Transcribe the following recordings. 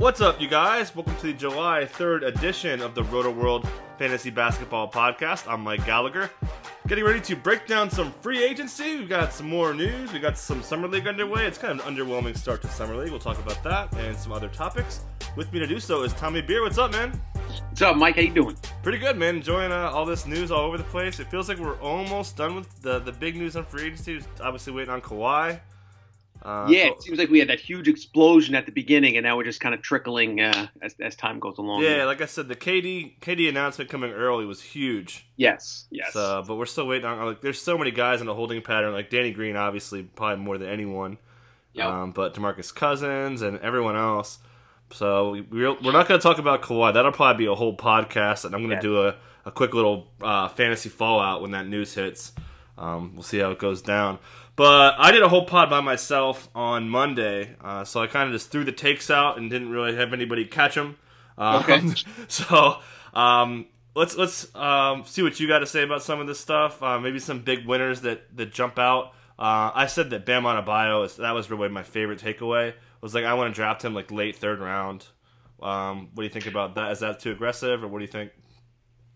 What's up, you guys? Welcome to the July 3rd edition of the Rotoworld Fantasy Basketball Podcast. I'm Mike Gallagher. Getting ready to break down some free agency. We've got some more news. We got some Summer League underway. It's kind of an underwhelming start to Summer League. We'll talk about that and some other topics. With me to do so is Tommy Beer. What's up, man? What's up, Mike? How you doing? Pretty good, man. Enjoying uh, all this news all over the place. It feels like we're almost done with the, the big news on free agency. Obviously, waiting on Kawhi. Uh, yeah, it seems like we had that huge explosion at the beginning, and now we're just kind of trickling uh, as as time goes along. Yeah, like I said, the KD KD announcement coming early was huge. Yes, yes. So, but we're still waiting on. Like, there's so many guys in a holding pattern. Like Danny Green, obviously, probably more than anyone. Yep. Um, but Demarcus Cousins and everyone else. So we, we're, we're not going to talk about Kawhi. That'll probably be a whole podcast, and I'm going to Yeah. do a, a quick little uh, fantasy fallout when that news hits. Um, we'll see how it goes down. But I did a whole pod by myself on Monday, uh, so I kind of just threw the takes out and didn't really have anybody catch them. Um, Okay. so um, let's let's um, see what you got to say about some of this stuff. Uh, maybe some big winners that that jump out. Uh, I said that Bam on Adebayo is that was really my favorite takeaway. Was like I want to draft him like late third round. Um, what do you think about that? Is that too aggressive, or what do you think?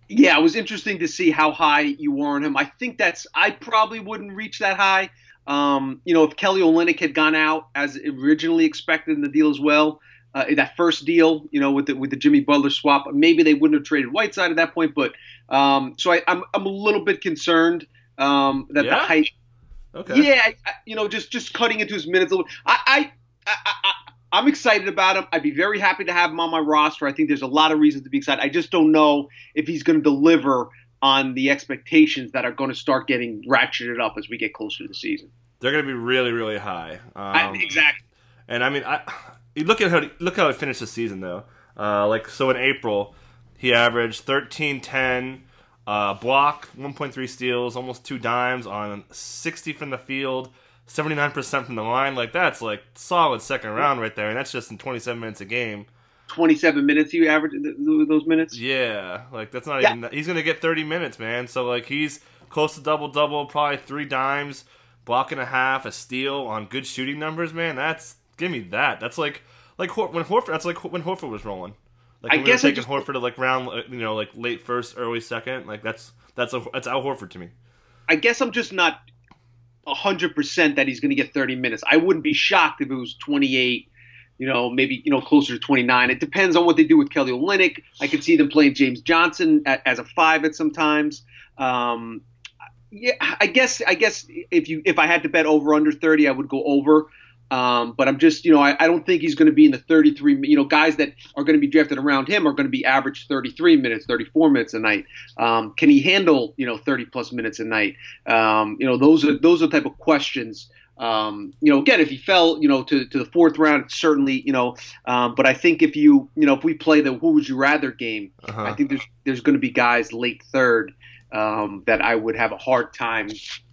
Yeah, it was interesting to see how high you were on him. I think that's I probably wouldn't reach that high. Um, you know, if Kelly Olynyk had gone out as originally expected in the deal as well, uh, that first deal, you know, with the with the Jimmy Butler swap, maybe they wouldn't have traded Whiteside at that point. But um, so I, I'm I'm a little bit concerned um, that the hype. Okay. Yeah, I, I- you know, just just cutting into his minutes a little. I, I, I, I I'm excited about him. I'd be very happy to have him on my roster. I think there's a lot of reasons to be excited. I just don't know if he's going to deliver on the expectations that are going to start getting ratcheted up as we get closer to the season. They're going to be really, really high. Um, I, exactly. And I mean, I you look at how look how he finished the season though. Uh, like so in April, he averaged 13, 10, uh, block, 1.3 steals, almost two dimes on 60 from the field, 79% from the line. Like that's like solid second round right there, and that's just in 27 minutes a game. 27 minutes you average th- th- those minutes. Yeah, like that's not Yeah. even. He's gonna get 30 minutes, man. So like he's close to double double, probably three dimes, block and a half, a steal on good shooting numbers, man. That's give me that. That's like like Hor- when Horford. That's like when Horford was rolling. Like I when guess we I were taking just- Horford to like round, uh, you know, like late first, early second. Like that's that's a that's Al Horford to me. I guess I'm just not 100% that he's going to get 30 minutes. I wouldn't be shocked if it was 28, you know, maybe, you know, closer to 29. It depends on what they do with Kelly Olynyk. I could see them playing James Johnson at, as a five at sometimes. Um, yeah, I guess, I guess if you, if I had to bet over under 30, I would go over. Um, but I'm just, you know, I, I don't think he's going to be in the 33. You know, guys that are going to be drafted around him are going to be average 33 minutes, 34 minutes a night. Um, can he handle, you know, 30 plus minutes a night? Um, you know, those are those are the type of questions. Um, you know, again, if he fell, you know, to, to the fourth round, certainly, you know. Um, but I think if you, you know, if we play the who would you rather game, Uh-huh. I think there's there's going to be guys late third um, that I would have a hard time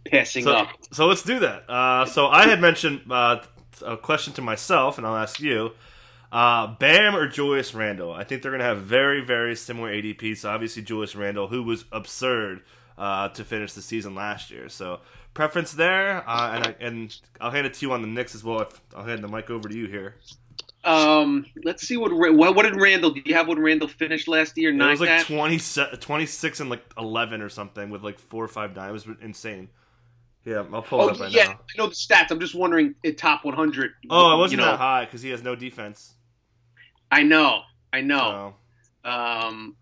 passing So, up. so let's do that. Uh, so I had mentioned uh, a question to myself, and I'll ask you: uh, Bam or Julius Randle? I think they're going to have very, very similar ADPs. So obviously, Julius Randle, who was absurd uh, to finish the season last year. So preference there, uh, and I, and I'll hand it to you on the Knicks as well. If, I'll hand the mic over to you here. Um, let's see what what, what did Randle? Do you have what Randle finished last year? Nine. It was like that? 20, 26 and like eleven or something with like four or five dimes. It was insane. Yeah, I'll pull it Oh up right yeah, now. I know the stats. I'm just wondering, at top 100. Oh, it wasn't you know, that high because he has no defense. I know, I know. So. Um,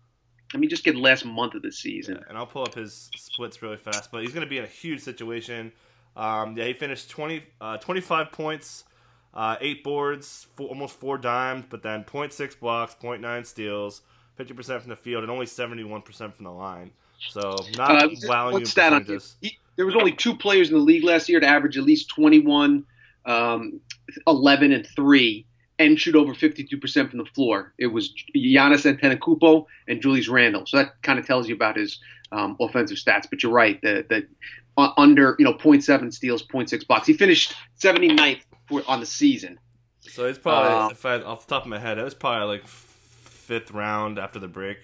let me just get last month of the season. and I'll pull up his splits really fast. But he's going to be in a huge situation. Um, yeah, he finished 20, uh, 25 points, uh, eight boards, four, almost four dimes, but then 0.6 blocks, 0.9 steals, 50% from the field, and only 71% from the line. So not Uh, wowing you what's that on? He, there was only two players in the league last year to average at least 21, um, 11, and three, and shoot over 52% from the floor. It was Giannis Antetokounmpo and Julius Randle. So that kind of tells you about his um, offensive stats. But you're right that that uh, under you know 0.7 steals, 0.6 blocks. He finished 79th for, on the season. So it's probably, Uh, if I, off the top of my head, it was probably like fifth round after the break,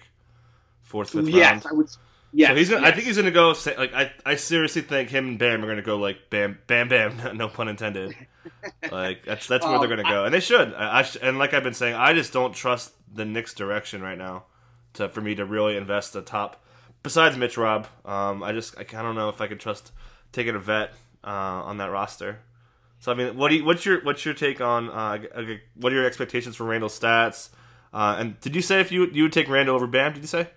fourth, fifth yes, round. I would. Yes, so he's gonna, I think he's gonna go. Say, like I, I seriously think him and Bam are gonna go like Bam, Bam, Bam. No pun intended. like that's that's where they're going to go, I, and they should. I, I sh- and like I've been saying, I just don't trust the Knicks' direction right now to for me to really invest the top. Besides Mitch Rob, um, I just I, I don't know if I could trust taking a vet uh, on that roster. So I mean, what do you, what's your what's your take on uh, what are your expectations for Randle's stats? Uh, and did you say if you you would take Randle over Bam? Did you say?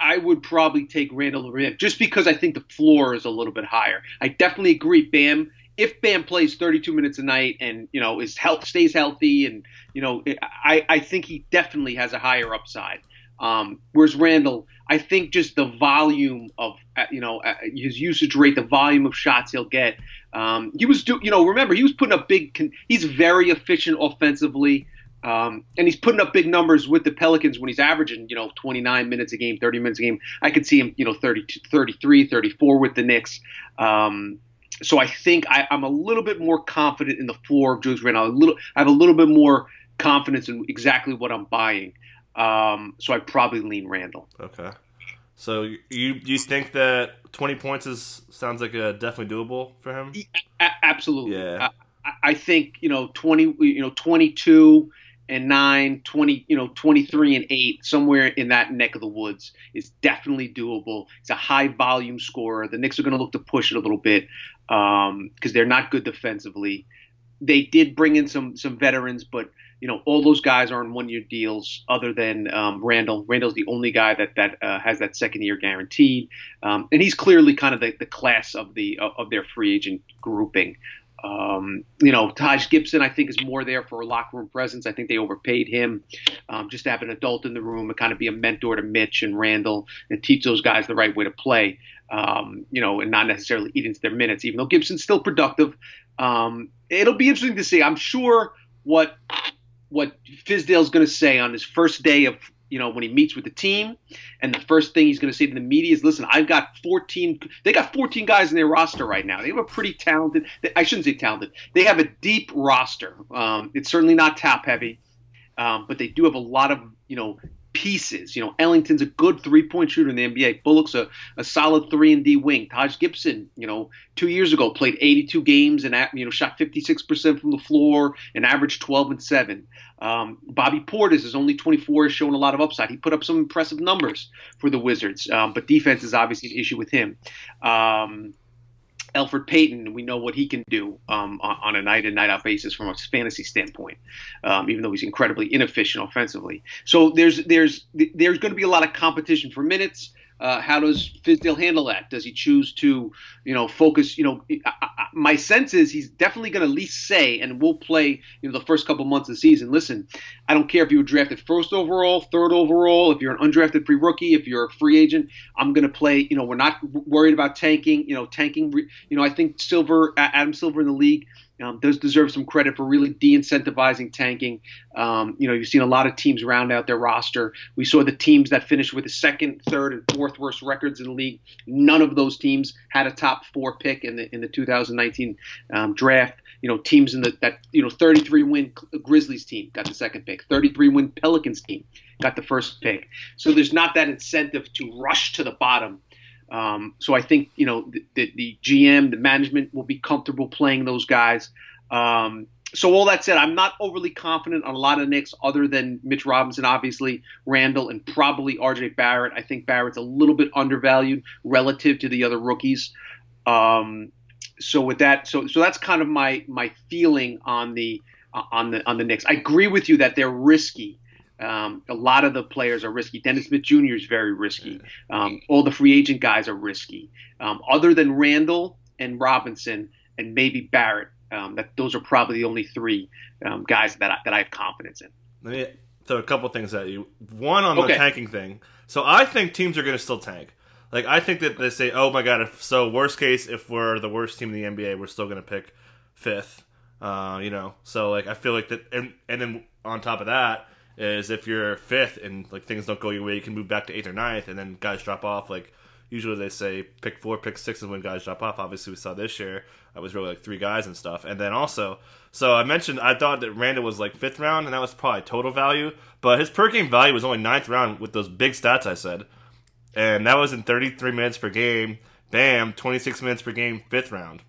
I, would probably take Randle over Bam just because I think the floor is a little bit higher. I definitely agree. Bam, if Bam plays 32 minutes a night and you know is health stays healthy and you know I I think he definitely has a higher upside. Um, whereas Randle, I think just the volume of uh, you know uh, his usage rate, the volume of shots he'll get. Um, he was do you know remember he was putting up big. He's very efficient offensively. Um, and he's putting up big numbers with the Pelicans when he's averaging, you know, 29 minutes a game, 30 minutes a game. I could see him, you know, 30, 33, 34 with the Knicks. Um, so I think I, am a little bit more confident in the floor of Julius Randle. A little, I have a little bit more confidence in exactly what I'm buying. Um, so I probably lean Randle. Okay. So you you think that 20 points is sounds like a definitely doable for him? A- absolutely. Yeah. I, I, think you know 20 you know 22 and 9 20 you know 23 and 8 somewhere in that neck of the woods is definitely doable. It's a high volume scorer. The Knicks are going to look to push it a little bit because um, they're not good defensively. They did bring in some some veterans, but you know, all those guys are on one year deals other than um, Randle. Randle's the only guy that that uh, has that second year guaranteed, um, and he's clearly kind of the, the class of the of their free agent grouping. Um, you know, Taj Gibson, I think, is more there for a locker room presence. I think they overpaid him um, just to have an adult in the room and kind of be a mentor to Mitch and Randle and teach those guys the right way to play. Um, you know, and not necessarily eat into their minutes, even though Gibson's still productive. Um, it'll be interesting to see. I'm sure what what Fizdale's going to say on his first day of you know when he meets with the team and the first thing he's going to say to the media is listen i've got 14 they got 14 guys in their roster right now. They have a pretty talented i shouldn't say talented they have a deep roster. Um, it's certainly not top heavy um, but they do have a lot of you know pieces. You know, Ellington's a good three point shooter in the NBA. Bullock's a, a solid three and D wing. Taj Gibson, you know, two years ago played 82 games and you know shot 56 percent from the floor and averaged 12 and seven. Um, Bobby Portis is only 24, is showing a lot of upside. He put up some impressive numbers for the Wizards, um, but defense is obviously an issue with him. Um, Elfrid Payton, we know what he can do um, on, on, a night in night out basis from a fantasy standpoint, um, even though he's incredibly inefficient offensively. So there's there's there's going to be a lot of competition for minutes. Uh, how does Fizdale handle that? Does he choose to, you know, focus? You know, I, I, my sense is he's definitely going to at least say, and we'll play, you know, the first couple months of the season. Listen, I don't care if you were drafted first overall, third overall, if you're an undrafted free rookie, if you're a free agent. I'm going to play. You know, we're not worried about tanking. You know, tanking. You know, I think Silver, Adam Silver in the league um, does deserve some credit for really de-incentivizing tanking. Um, you know, you've seen a lot of teams round out their roster. We saw the teams that finished with the second, third, and fourth worst records in the league. None of those teams had a top four pick in the in the 2019 um, draft. You know, teams in the that you know 33 win Grizzlies team got the second pick. 33 win Pelicans team got the first pick. So there's not that incentive to rush to the bottom um, so I think you know the, the, the, GM, the management will be comfortable playing those guys. Um, so all that said, I'm not overly confident on a lot of Knicks other than Mitch Robinson, obviously Randle, and probably RJ Barrett. I think Barrett's a little bit undervalued relative to the other rookies. Um, so with that, so so that's kind of my my feeling on the on the on the Knicks. I agree with you that they're risky. Um, a lot of the players are risky. Dennis Smith Jr. is very risky. Um, all the free agent guys are risky. Um, other than Randle and Robinson and maybe Barrett, um, that those are probably the only three um, guys that I, that I have confidence in. Let me throw a couple things at you. One on okay. the tanking thing. So I think teams are going to still tank. Like I think that they say, "Oh my god!" If, so worst case, if we're the worst team in the NBA, we're still going to pick fifth. Uh, you know, so like I feel like that, and and then on top of that is if you're fifth and like things don't go your way, you can move back to eighth or ninth, and then guys drop off. Like usually they say pick four, pick six is when guys drop off. Obviously, we saw this year I was really like three guys and stuff. And then also, so I mentioned I thought that Randle was like fifth round, and that was probably total value, but his per game value was only ninth round with those big stats I said, and that was in 33 minutes per game. Bam, 26 minutes per game, fifth round.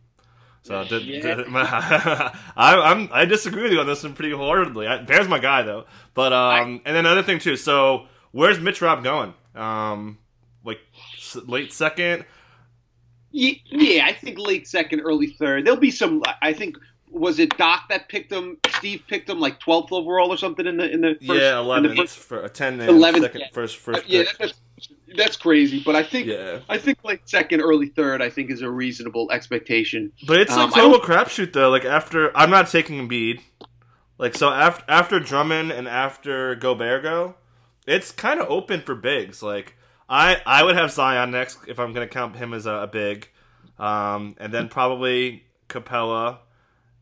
So did, did, I, I'm I disagree with you on this one pretty wholeheartedly. I, Bear's my guy though. But um, and then another thing too. So where's Mitch Rob going? Um, like late second. Yeah, I think late second, early third. There'll be some. I think was it Doc that picked him? Steve picked him like twelfth overall or something in the in the first, yeah eleventh for a ten eleventh second, yeah. first first uh, yeah that's, that's, crazy but I think yeah. I think like second early third I think is a reasonable expectation. But it's like um, total crapshoot though like after I'm not taking Embiid. Like so after after Drummond and after Gobert go it's kind of open for bigs. Like I I would have Zion next if I'm gonna count him as a, a big. Um and then probably Capela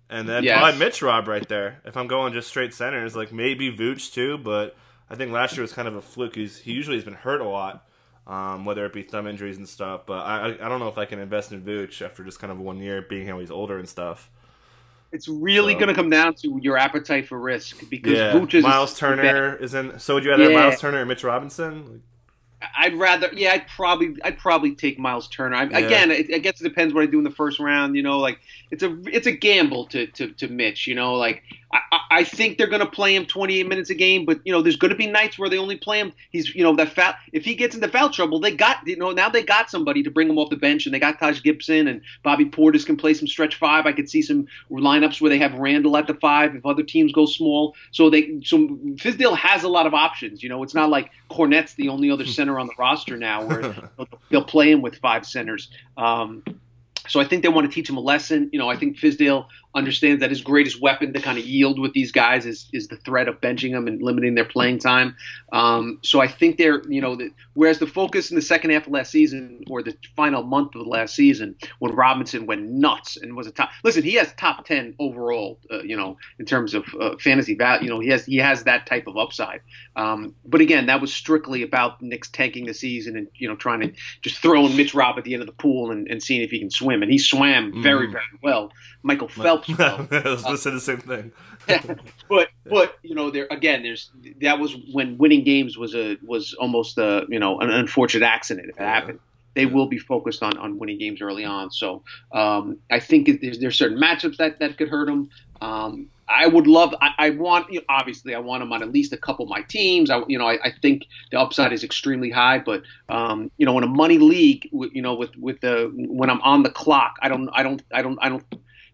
and then yes. probably Mitch Rob right there. If I'm going just straight centers, like maybe Vooch too, but I think last year was kind of a fluke. He's he usually has been hurt a lot, um, whether it be thumb injuries and stuff. But I I don't know if I can invest in Vooch after just kind of one year, being how he's older and stuff. It's really so. going to come down to your appetite for risk because yeah. Vooch is Miles Turner is in. So would you rather yeah. Miles Turner or Mitch Robinson? I'd rather, yeah, I'd probably, I'd probably take Miles Turner. I, yeah. Again, it, I guess it depends what I do in the first round. You know, like it's a, it's a gamble to, to, to Mitch. You know, like I, I think they're going to play him 28 minutes a game, but you know, there's going to be nights where they only play him. He's, you know, that foul. If he gets into foul trouble, they got, you know, now they got somebody to bring him off the bench, and they got Taj Gibson and Bobby Portis can play some stretch five. I could see some lineups where they have Randle at the five if other teams go small. So they, so Fizdale has a lot of options. You know, it's not like Kornet's the only other center on the roster now where they'll play him with five centers. Um, so I think they want to teach him a lesson. You know, I think Fizdale understands that his greatest weapon to kind of yield with these guys is is the threat of benching them and limiting their playing time. Um, so I think they're you know the, whereas the focus in the second half of last season or the final month of the last season when Robinson went nuts and was a top listen he has top ten overall uh, you know in terms of uh, fantasy value you know he has he has that type of upside. Um, but again that was strictly about Knicks tanking the season and you know trying to just throwing Mitch Rob at the end of the pool and, and seeing if he can swim and he swam very mm. very well. Michael Phelps I was going to say the same thing. but but you know there again there's that was when winning games was a was almost a you know an unfortunate accident if it yeah. happened. They yeah. will be focused on, on winning games early on. So um, I think there's there's certain matchups that, that could hurt them. Um, I would love. I, I want you know, obviously I want him on at least a couple of my teams. I you know I, I think the upside is extremely high, but um, you know in a money league, you know with with the when I'm on the clock, I don't I don't I don't I don't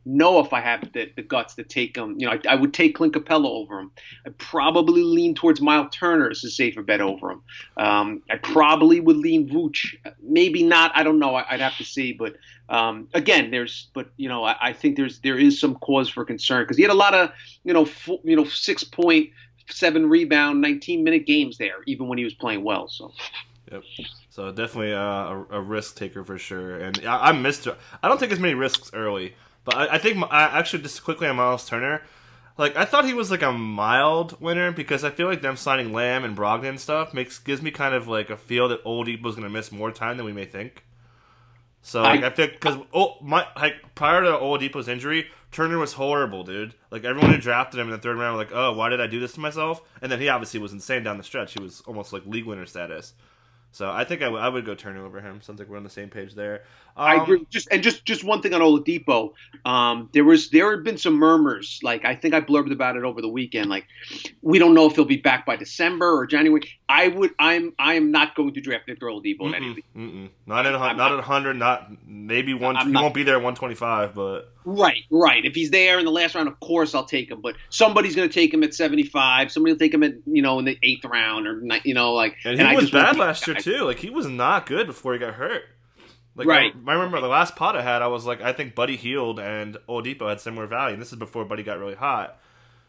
know if I have the, the guts to take him. You know, I, I would take Clint Capela over him. I probably lean towards Miles Turner as a safer bet over him. Um, I probably would lean Vooch. Maybe not. I don't know. I, would have to see. But um, again, there's. But you know, I, I, think there's there is some cause for concern because he had a lot of you know you know six point seven rebound, 19 minute games there, even when he was playing well. So. Yep. So definitely uh, a, a, risk taker for sure, and I, I missed. I don't take as many risks early. But I, I think I actually just quickly on Miles Turner, like I thought he was like a mild winner because I feel like them signing Lamb and Brogdon and stuff makes gives me kind of like a feel that Oladipo's going to miss more time than we may think. So like, I, I think because oh my like prior to Oladipo's injury, Turner was horrible, dude. Like everyone who drafted him in the third round, were like, oh, why did I do this to myself? And then he obviously was insane down the stretch. He was almost like league winner status. So I think I, w- I would go Turner over him. Sounds like we're on the same page there. Um, I agree. Just and just just one thing on Oladipo. Um, there was there had been some murmurs. Like I think I blurbed about it over the weekend. Like we don't know if he'll be back by December or January. I would. I'm. I am not going to draft Victor Oladipo mm-mm, in any. Mm-mm. Not at not, not at hundred. Not maybe one. I'm he not, won't be there at one twenty five. But right, right. If he's there in the last round, of course I'll take him. But somebody's going to take him at seventy five. Somebody will take him at you know in the eighth round or you know like. And he and was bad last year too. Like he was not good before he got hurt. Like right. I, I, remember the last pot I had, I was like, I think Buddy Hield and Oladipo had similar value, and this is before Buddy got really hot.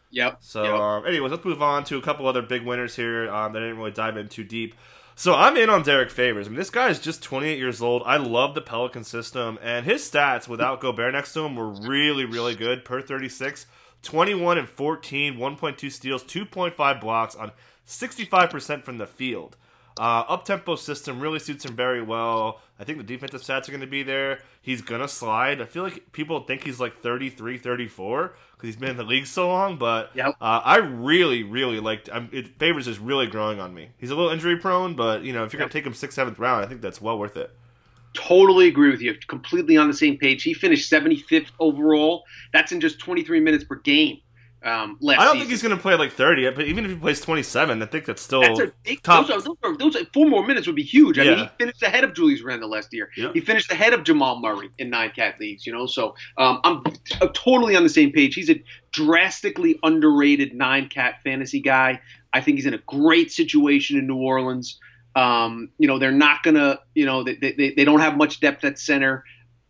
Yep. So, yep. Um, anyways, let's move on to a couple other big winners here um, that I didn't really dive in too deep. So I'm in on Derek Favors. I mean, this guy is just 28 years old. I love the Pelican system, and his stats without Gobert next to him were really, really good per 36. 21 and 14, 1.2 steals, 2.5 blocks on 65% from the field. Uh, up tempo system really suits him very well. I think the defensive stats are going to be there. He's going to slide. I feel like people think he's like 33, 34 because he's been in the league so long, but yep. uh, I really, really like it. Favors is really growing on me. He's a little injury prone, but you know if you're yep. going to take him sixth, seventh round, I think that's well worth it. Totally agree with you. Completely on the same page. He finished 75th overall. That's in just 23 minutes per game. Um, last I don't season. think he's going to play like 30, but even if he plays 27, I think that's still That's a top. those, are, those, are, those are, four more minutes would be huge. I mean, he finished ahead of Julius Randle last year. Yeah. He finished ahead of Jamal Murray in nine cat leagues. You know, so um, I'm t- totally on the same page. He's a drastically underrated nine cat fantasy guy. I think he's in a great situation in New Orleans. Um, you know, they're not gonna. You know, they, they they don't have much depth at center.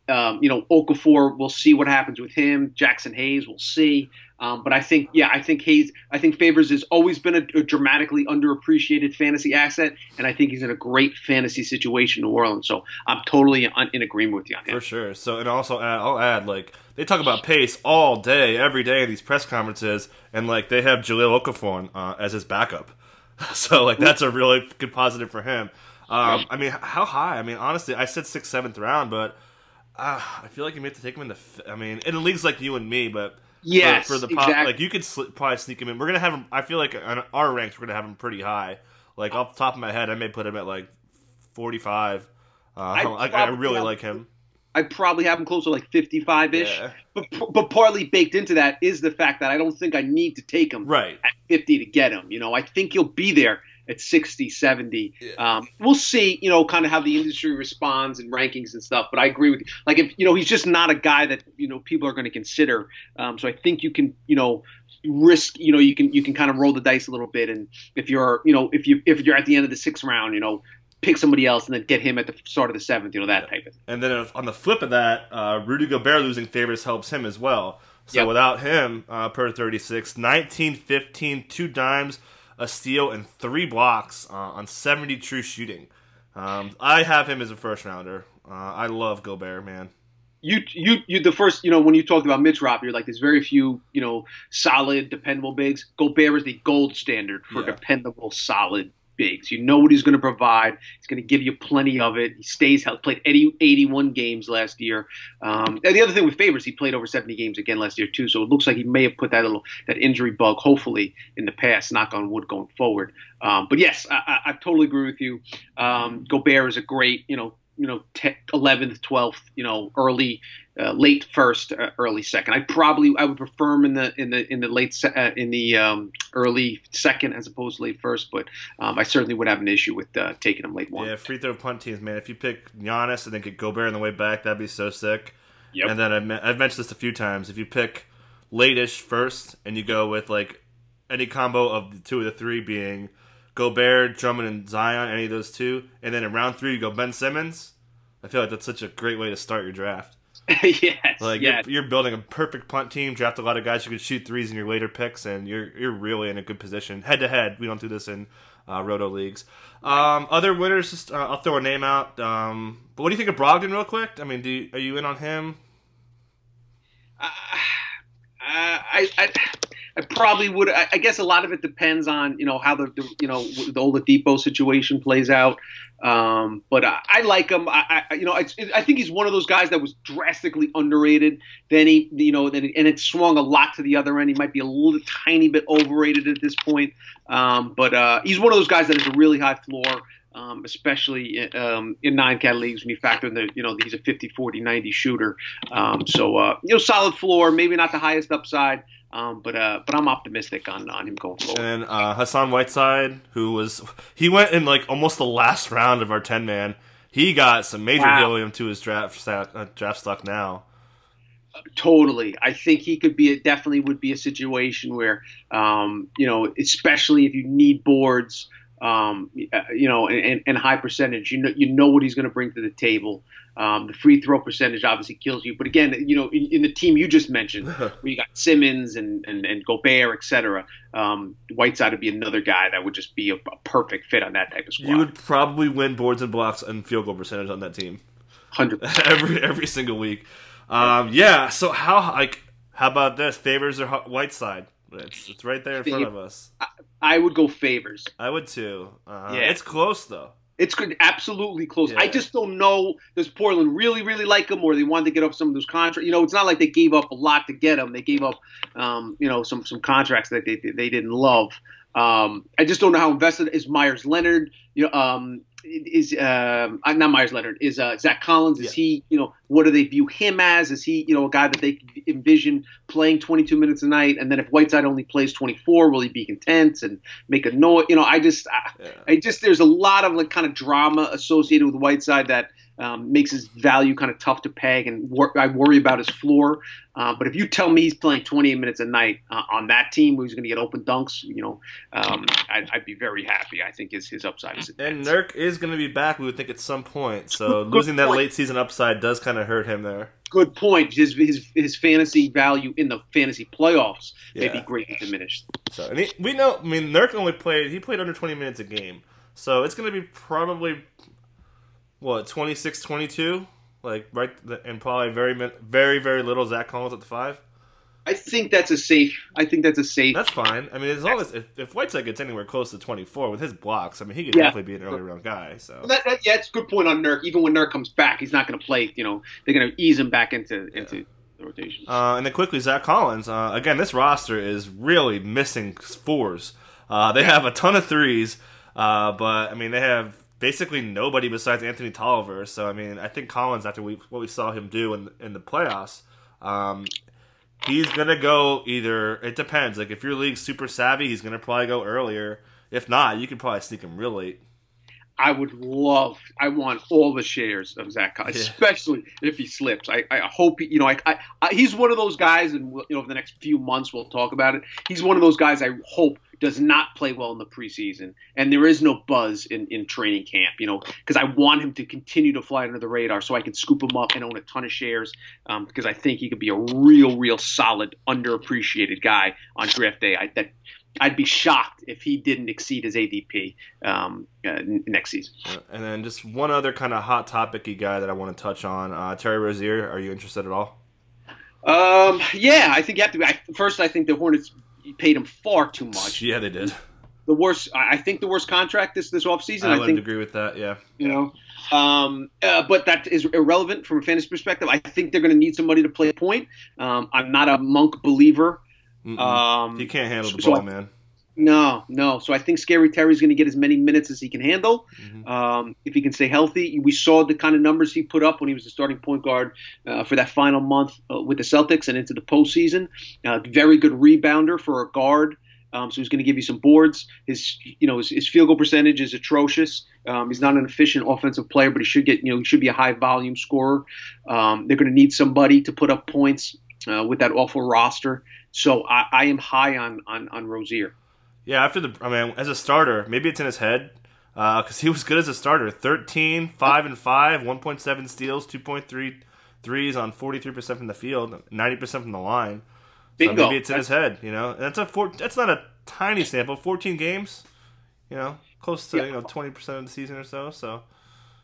Um, you know, Okafor, we'll see what happens with him. Jaxson Hayes, we'll see. Um, but I think, yeah, I think Hayes, I think Favors has always been a, a dramatically underappreciated fantasy asset, and I think he's in a great fantasy situation in New Orleans. So I'm totally on, in agreement with you on that. For sure. So, and also, add, I'll add like they talk about pace all day, every day in these press conferences, and like they have Jahlil Okafor uh, as his backup. So, like that's a really good positive for him. Um, I mean, how high? I mean, honestly, I said sixth, seventh round, but uh, I feel like you may have to take him in the. I mean, in leagues like you and me, but Yes, for, for the pop, exactly. like you could probably sneak him in. We're gonna have him. I feel like on our ranks, we're gonna have him pretty high. Like off the top of my head, I may put him at like forty-five. Uh, I, I, I really like him. I probably have him close to like 55 ish. Yeah. But, but partly baked into that is the fact that I don't think I need to take him Right. at 50 to get him. You know, I think he'll be there at 60, 70. Um, we'll see, you know, kind of how the industry responds and rankings and stuff. But I agree with you. Like, if, you know, he's just not a guy that, you know, people are going to consider. Um, so I think you can, you know, risk, you know, you can, you can kind of roll the dice a little bit. And if you're, you know, if you, if you're at the end of the sixth round, you know, pick somebody else and then get him at the start of the seventh, you know, that type of thing. And then on the flip of that, uh, Rudy Gobert losing favors helps him as well. So Yep. without him, uh, per 36, 19, 15, two dimes, a steal, and three blocks uh, on 70 true shooting. Um, I have him as a first rounder. Uh, I love Gobert, man. you you you the first you know when you talked about Mitch Rob, you're like there's very few you know solid dependable bigs. Gobert is the gold standard for Yeah. dependable solid bigs. You know what he's going to provide. He's going to give you plenty of it. He stays healthy. Played 80, 81 games last year. Um, and the other thing with favors, he played over 70 games again last year too. So it looks like he may have put that little that injury bug, hopefully, in the past. Knock on wood, going forward. Um, but yes, I, I, I totally agree with you. Um, Gobert is a great you know you know, eleventh, twelfth, you know, early, uh, late first, uh, early second. I probably I would prefer him in the in the in the late se- uh, in the um, early second as opposed to late first, but um, I certainly would have an issue with uh, taking him late one. Yeah, free throw punt teams, man. If you pick Giannis and then get Gobert on the way back, that'd be so sick. Yep. And then I've, me- I've mentioned this a few times. If you pick late-ish first and you go with like any combo of the two of the three being Gobert, Drummond, and Zion, any of those two, and then in round three you go Ben Simmons. I feel like that's such a great way to start your draft. yes, Like yes. you're, you're building a perfect punt team, draft a lot of guys who can shoot threes in your later picks, and you're you're really in a good position head to head. We don't do this in uh, roto leagues. Um, other winners, just uh, I'll throw a name out. Um, but what do you think of Brogdon, real quick? I mean, do you, are you in on him? Uh, I, I, I probably would. I, I guess a lot of it depends on you know how the, the you know the Oladipo situation plays out. Um, but I, I like him. I, I you know I, think he's one of those guys that was drastically underrated. Then he you know then and it swung a lot to the other end. He might be a little tiny bit overrated at this point. Um, but uh, he's one of those guys that has a really high floor. Um, especially um, in nine cat leagues when you factor in the, you know, he's a 50, 40, 90 shooter. Um, so, uh, you know, solid floor, maybe not the highest upside, um, but uh, but I'm optimistic on, on him going forward. And uh, Hassan Whiteside, who was he went in like almost the last round of our ten man. He got some major Wow. helium to his draft stock, uh, draft stock now. Totally. I think he could be, it definitely would be a situation where, um, you know, especially if you need boards, um, uh, you know, and, and high percentage, you know, you know what he's going to bring to the table. Um, the free throw percentage obviously kills you, but again, you know, in, in the team you just mentioned, where you got Simmons and and, and Gobert, et cetera, um, Whiteside would be another guy that would just be a, a perfect fit on that type of squad. You would probably win boards and blocks and field goal percentage on that team. hundred every every single week. Um, yeah. So how like how about this? Favors or Whiteside? It's it's right there in front of us. I would go favors. I would too. Uh, Yeah. It's close though. It's good, absolutely close. Yeah. I just don't know. Does Portland really, really like him, or they wanted to get off some of those contracts? You know, it's not like they gave up a lot to get him. They gave up, um, you know, some some contracts that they they didn't love. Um, I just don't know how invested is Meyers Leonard. You know, um, is um, not Meyers Leonard is uh, Zach Collins. Is yeah. he you know what do they view him as? Is he you know a guy that they envision playing 22 minutes a night? And then if Whiteside only plays 24, will he be content and make a noise? You know, I just I, yeah. I just there's a lot of like kind of drama associated with Whiteside that um, makes his value kind of tough to peg, and wor- I worry about his floor. Uh, but if you tell me he's playing 28 minutes a night uh, on that team where he's going to get open dunks, you know, um, I'd, I'd, be very happy. I think his his upside is. And Nurk is going to be back. We would think at some point. So Good losing point. that late season upside does kind of hurt him there. Good point. His his his fantasy value in the fantasy playoffs yeah. may be greatly diminished. So and he, we know. I mean, Nurk only played. He played under 20 minutes a game. So it's going to be probably what 26 22 like right and probably very very very little zach collins at the five? I think that's a safe i think that's a safe that's fine. I mean as long as if, if whiteside gets anywhere close to 24 with his blocks i mean he could yeah. definitely be an early round guy so. That, that, yeah it's a good point on nurk. Even when nurk comes back he's not going to play you know they're going to ease him back into into yeah. the rotation. Uh, and then quickly zach collins. Uh, again this roster is really missing fours. Uh, they have a ton of threes uh, but i mean they have basically nobody besides Anthony Tolliver. So I mean, I think Collins, after we, what we saw him do in in the playoffs, um, he's gonna go either. It depends. Like if your league's super savvy, he's gonna probably go earlier. If not, you could probably sneak him real late. I would love. I want all the shares of Zach, Collins, yeah. especially if he slips. I, I hope he, you know. I, I, I, he's one of those guys, and you know, over the next few months we'll talk about it. He's one of those guys. I hope does not play well in the preseason, and there is no buzz in, in training camp. You know, because I want him to continue to fly under the radar, so I can scoop him up and own a ton of shares. Um, because I think he could be a real, real solid, underappreciated guy on draft day. I, that I'd be shocked if he didn't exceed his ADP um, uh, next season. And then just one other kind of hot topicy guy that I want to touch on, uh, Terry Rozier. Are you interested at all? Um, yeah, I think you have to. I, first, I think the Hornets paid him far too much. Yeah, they did. The worst. I think the worst contract this this offseason. I, I would agree with that. Yeah. You know, um, uh, but that is irrelevant from a fantasy perspective. I think they're going to need somebody to play point. Um, I'm not a monk believer. Um, he can't handle the so ball, I, man. No, no. So I think Scary Terry's going to get as many minutes as he can handle mm-hmm. um, if he can stay healthy. We saw the kind of numbers he put up when he was the starting point guard uh, for that final month uh, with the Celtics and into the postseason. Uh, very good rebounder for a guard. Um, so he's going to give you some boards. His, you know, his, his field goal percentage is atrocious. Um, he's not an efficient offensive player, but he should get, you know, he should be a high volume scorer. Um, they're going to need somebody to put up points uh, with that awful roster. So I, I am high on on, on Rozier. Yeah, after the, I mean, as a starter, maybe it's in his head because uh, he was good as a starter. 13, 5 and 5, 1.7 steals, 2.3 threes on 43% from the field, 90% from the line. Bingo. So maybe it's in that's, his head, you know. And that's a four, that's not a tiny sample, 14 games, you know, close to, yeah. you know, 20% of the season or so. So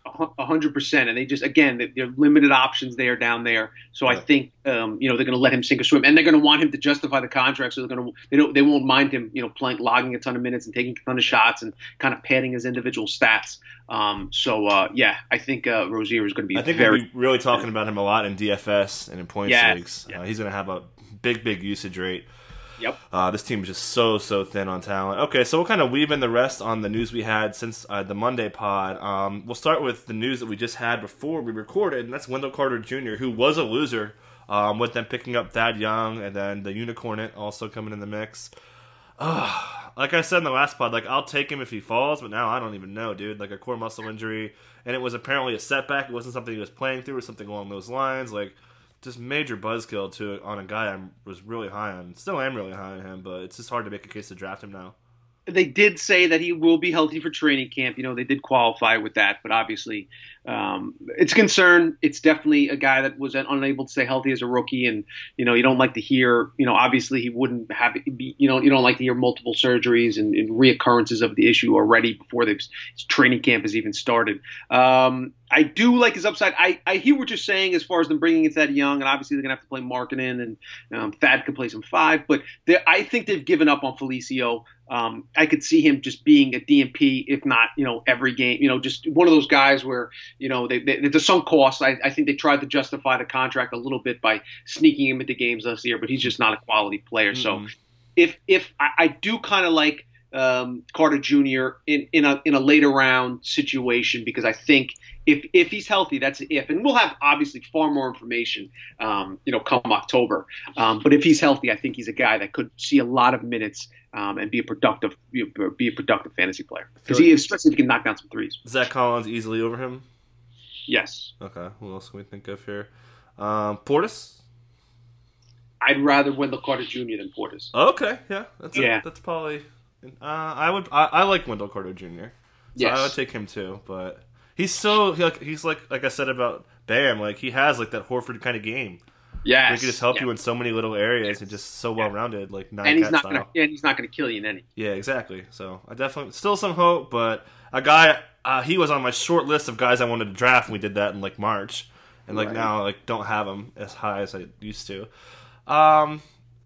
hundred percent, and they just again they're limited options there down there. So yeah. I think um, you know they're going to let him sink or swim, and they're going to want him to justify the contract. So they're going to they don't they won't mind him you know playing logging a ton of minutes and taking a ton of shots and kind of padding his individual stats. Um, so uh, yeah, I think uh, Rozier is going to be. I think very, we'll be really talking about him a lot in DFS and in points yes, leagues. Uh, he's going to have a big big usage rate. Yep. Uh, this team is just so so thin on talent. Okay, so we'll kind of weave in the rest on the news we had since uh, the Monday pod. Um, we'll start with the news that we just had before we recorded, and that's Wendell Carter Jr., who was a loser, um, with them picking up Thad Young and then the Unicornet also coming in the mix. Like I said in the last pod, like I'll take him if he falls, but now I don't even know, dude. Like a core muscle injury, and it was apparently a setback. It wasn't something he was playing through, or something along those lines. Like just major buzzkill to on a guy I was really high on. Still am really high on him, but it's just hard to make a case to draft him now they did say that he will be healthy for training camp. You know, they did qualify with that, but obviously, um, it's a concern. It's definitely a guy that was unable to stay healthy as a rookie, and you know, you don't like to hear. You know, obviously, he wouldn't have. You know, you don't like to hear multiple surgeries and, and reoccurrences of the issue already before the training camp has even started. Um, I do like his upside. I, I hear what you're saying as far as them bringing in Thad Young, and obviously they're gonna have to play Markkanen, and um, Thad could play some five, but I think they've given up on Felicio. Um, I could see him just being a DNP, if not, you know, every game. You know, just one of those guys where, you know, they, they, the sunk cost. I, I think they tried to justify the contract a little bit by sneaking him into games this year, but he's just not a quality player. Mm-hmm. So, if if I, I do kind of like um, Carter Jr. in in a in a later round situation because I think if if he's healthy, that's an if, and we'll have obviously far more information, um, you know, come October. Um, but if he's healthy, I think he's a guy that could see a lot of minutes um, and be a productive be a, productive fantasy player because he especially if he can knock down some threes. Zach Collins easily over him. Yes. Okay. Who else can we think of here? Um, Portis. I'd rather Wendell Carter Jr. than Portis. Okay. Yeah. That's yeah. A, that's probably. Uh, I would. I, I like Wendell Carter Jr. So yes. I would take him too, but he's so he like he's like like I said about Bam, like he has like that Horford kind of game. Yeah, he can just help yeah. you in so many little areas and just so well rounded, like and he's not gonna and he's not gonna kill you in any. Yeah, exactly. So I definitely still some hope, but a guy uh, he was on my short list of guys I wanted to draft, and we did that in like March, and like right. now like don't have him as high as I used to. Um,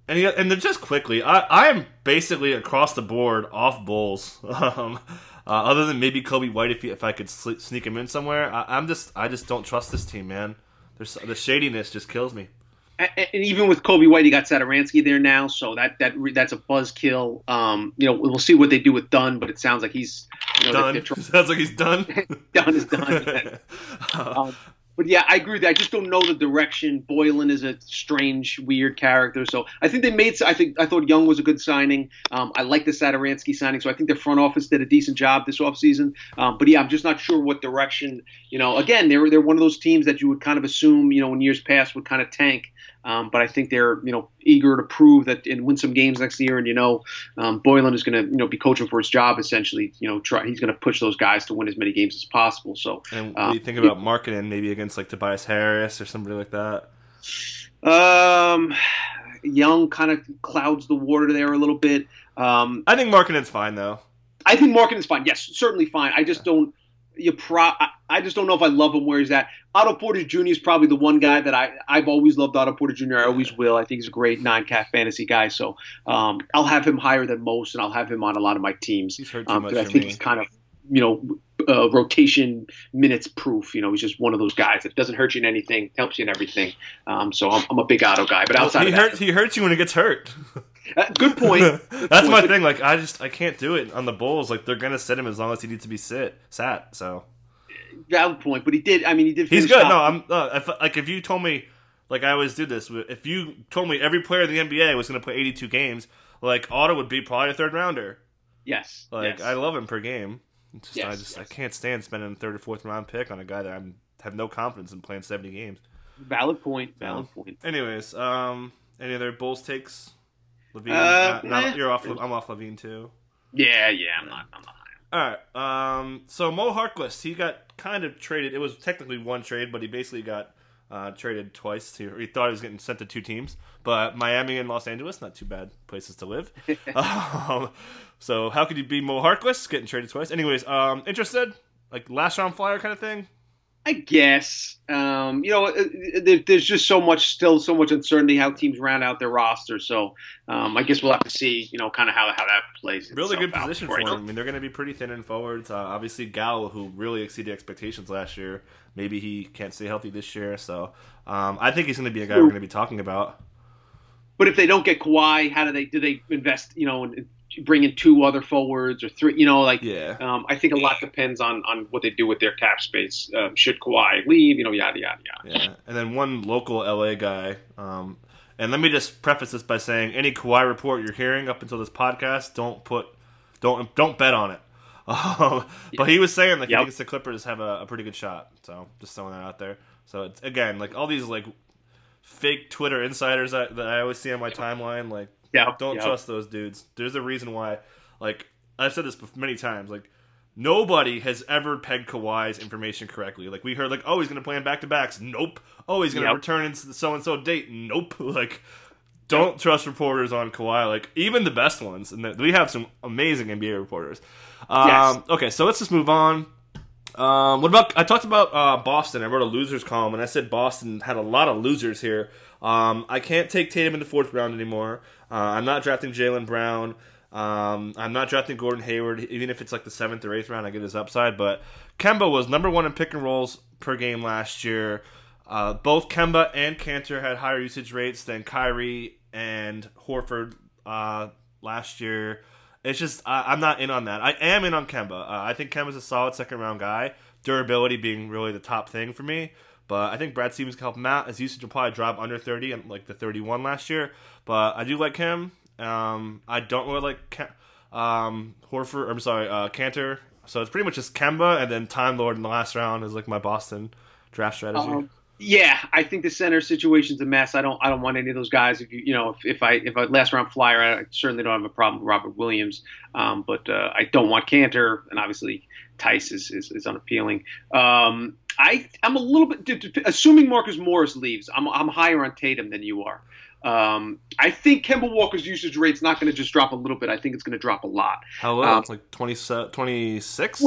and he, and then just quickly, I I am basically across the board off Bulls. Um, uh, other than maybe Coby White, if he, if I could sneak him in somewhere, I, am just I just don't trust this team, man. There's the shadiness just kills me. And, even with Coby White, he got Satoransky there now, so that that that's a buzzkill. Um, you know, we'll see what they do with Dunn, but it sounds like he's you know, done. They're, they're sounds like he's done. done is done. um, but yeah, I agree with that. I just don't know the direction. Boylen is a strange, weird character. So I think they made. I think I thought Young was a good signing. Um, I like the Satoransky signing. So I think the front office did a decent job this offseason. Um, but yeah, I'm just not sure what direction. You know, again, they're they're one of those teams that you would kind of assume, you know, in years past would kind of tank. Um, but I think they're you know eager to prove that and win some games next year. And you know, um, Boylen is going to you know be coaching for his job essentially. You know, try he's going to push those guys to win as many games as possible. So and um, you think about Markkanen maybe against like Tobias Harris or somebody like that. Um, Young kind of clouds the water there a little bit. Um, I think Markkanen's fine though. I think Markkanen's fine. Yes, certainly fine. I just don't you pro I just don't know if I love him where he's at. Otto Porter Jr. is probably the one guy that I I've always loved Otto Porter Jr. I always will. I think he's a great nine cat fantasy guy. So um, I'll have him higher than most, and I'll have him on a lot of my teams. He's too um, much I think me. he's kind of you know uh, rotation minutes proof. You know, he's just one of those guys that doesn't hurt you in anything, helps you in everything. Um, so I'm, I'm, a big Otto guy. But outside well, he of that, hurts, he hurts you when he gets hurt. Uh, good point. Good That's point. my thing. Like I just I can't do it on the Bulls. Like they're gonna sit him as long as he needs to be sit sat. So valid point, but he did. I mean, he did. He's good. Top. No, I'm uh, if, like if you told me, like I always do this. If you told me every player in the NBA was going to play 82 games, like Otto would be probably a third rounder. Yes. Like yes. I love him per game. Just, yes, I just yes. I can't stand spending a third or fourth round pick on a guy that I have no confidence in playing 70 games. Valid point. Valid point. Anyways, um, any other Bulls takes? LaVine, uh, not, not, you're off. I'm off LaVine too. Yeah, yeah, I'm not. I'm not. All right. Um, so Mo Harkless, he got kind of traded. It was technically one trade, but he basically got uh, traded twice. To, he thought he was getting sent to two teams, but Miami and Los Angeles, not too bad places to live. um, so how could you be Mo Harkless getting traded twice? Anyways, um, interested? Like last round flyer kind of thing? I guess. Um, you know, there's just so much, still so much uncertainty how teams round out their roster. So um, I guess we'll have to see, you know, kind of how how that plays. Really good position for them. I mean, they're going to be pretty thin in forwards. Uh, obviously, Gal, who really exceeded expectations last year, maybe he can't stay healthy this year. So um, I think he's going to be a guy we're going to be talking about. But if they don't get Kawhi, how do they do they invest? You know, bring in two other forwards or three. You know, like yeah. Um, I think a lot depends on on what they do with their cap space. Um, should Kawhi leave? You know, yada yada yada. Yeah, and then one local LA guy. Um, and let me just preface this by saying, any Kawhi report you're hearing up until this podcast, don't put, don't don't bet on it. Um, but he was saying that yep. he thinks the Clippers have a, a, pretty good shot. So just throwing that out there. So it's again like all these like fake Twitter insiders that, that I always see on my timeline. Like yeah, don't trust those dudes. There's a reason why. Like I've said this many times. Like nobody has ever pegged Kawhi's information correctly. Like we heard, like oh he's going to play in back to backs. Nope. Oh he's going to yep. return in so and so date. Nope. Like don't yep. trust reporters on Kawhi. Like even the best ones, and we have some amazing NBA reporters. Um, yes. Okay, so let's just move on. Um, what about? I talked about uh, Boston. I wrote a losers column, and I said Boston had a lot of losers here. Um, I can't take Tatum in the fourth round anymore. Uh, I'm not drafting Jaylen Brown. Um, I'm not drafting Gordon Hayward, even if it's like the seventh or eighth round. I get his upside, but Kemba was number one in pick and rolls per game last year. Uh, both Kemba and Kanter had higher usage rates than Kyrie and Horford uh, last year, It's just I, I'm not in on that. I am in on Kemba. Uh, I think Kemba's a solid second round guy. Durability being really the top thing for me. But I think Brad Stevens can help him out. His usage will probably drop under 30 and like the 31 last year. But I do like him. Um, I don't really like Ke- um, Horford. I'm sorry, uh, Kanter. So it's pretty much just Kemba and then Time Lord in the last round is like my Boston draft strategy. Um, yeah, I think the center situation's a mess. I don't I don't want any of those guys. If you you know if, if I if I last round flyer, I certainly don't have a problem with Robert Williams. Um, but uh, I don't want Kanter, and obviously Theis is is, is unappealing. Um, I I'm a little bit assuming Marcus Morris leaves. I'm I'm higher on Tatum than you are. Um, I think Kemba Walker's usage rate's not going to just drop a little bit. I think it's going to drop a lot. How low? Um, like 20, 26?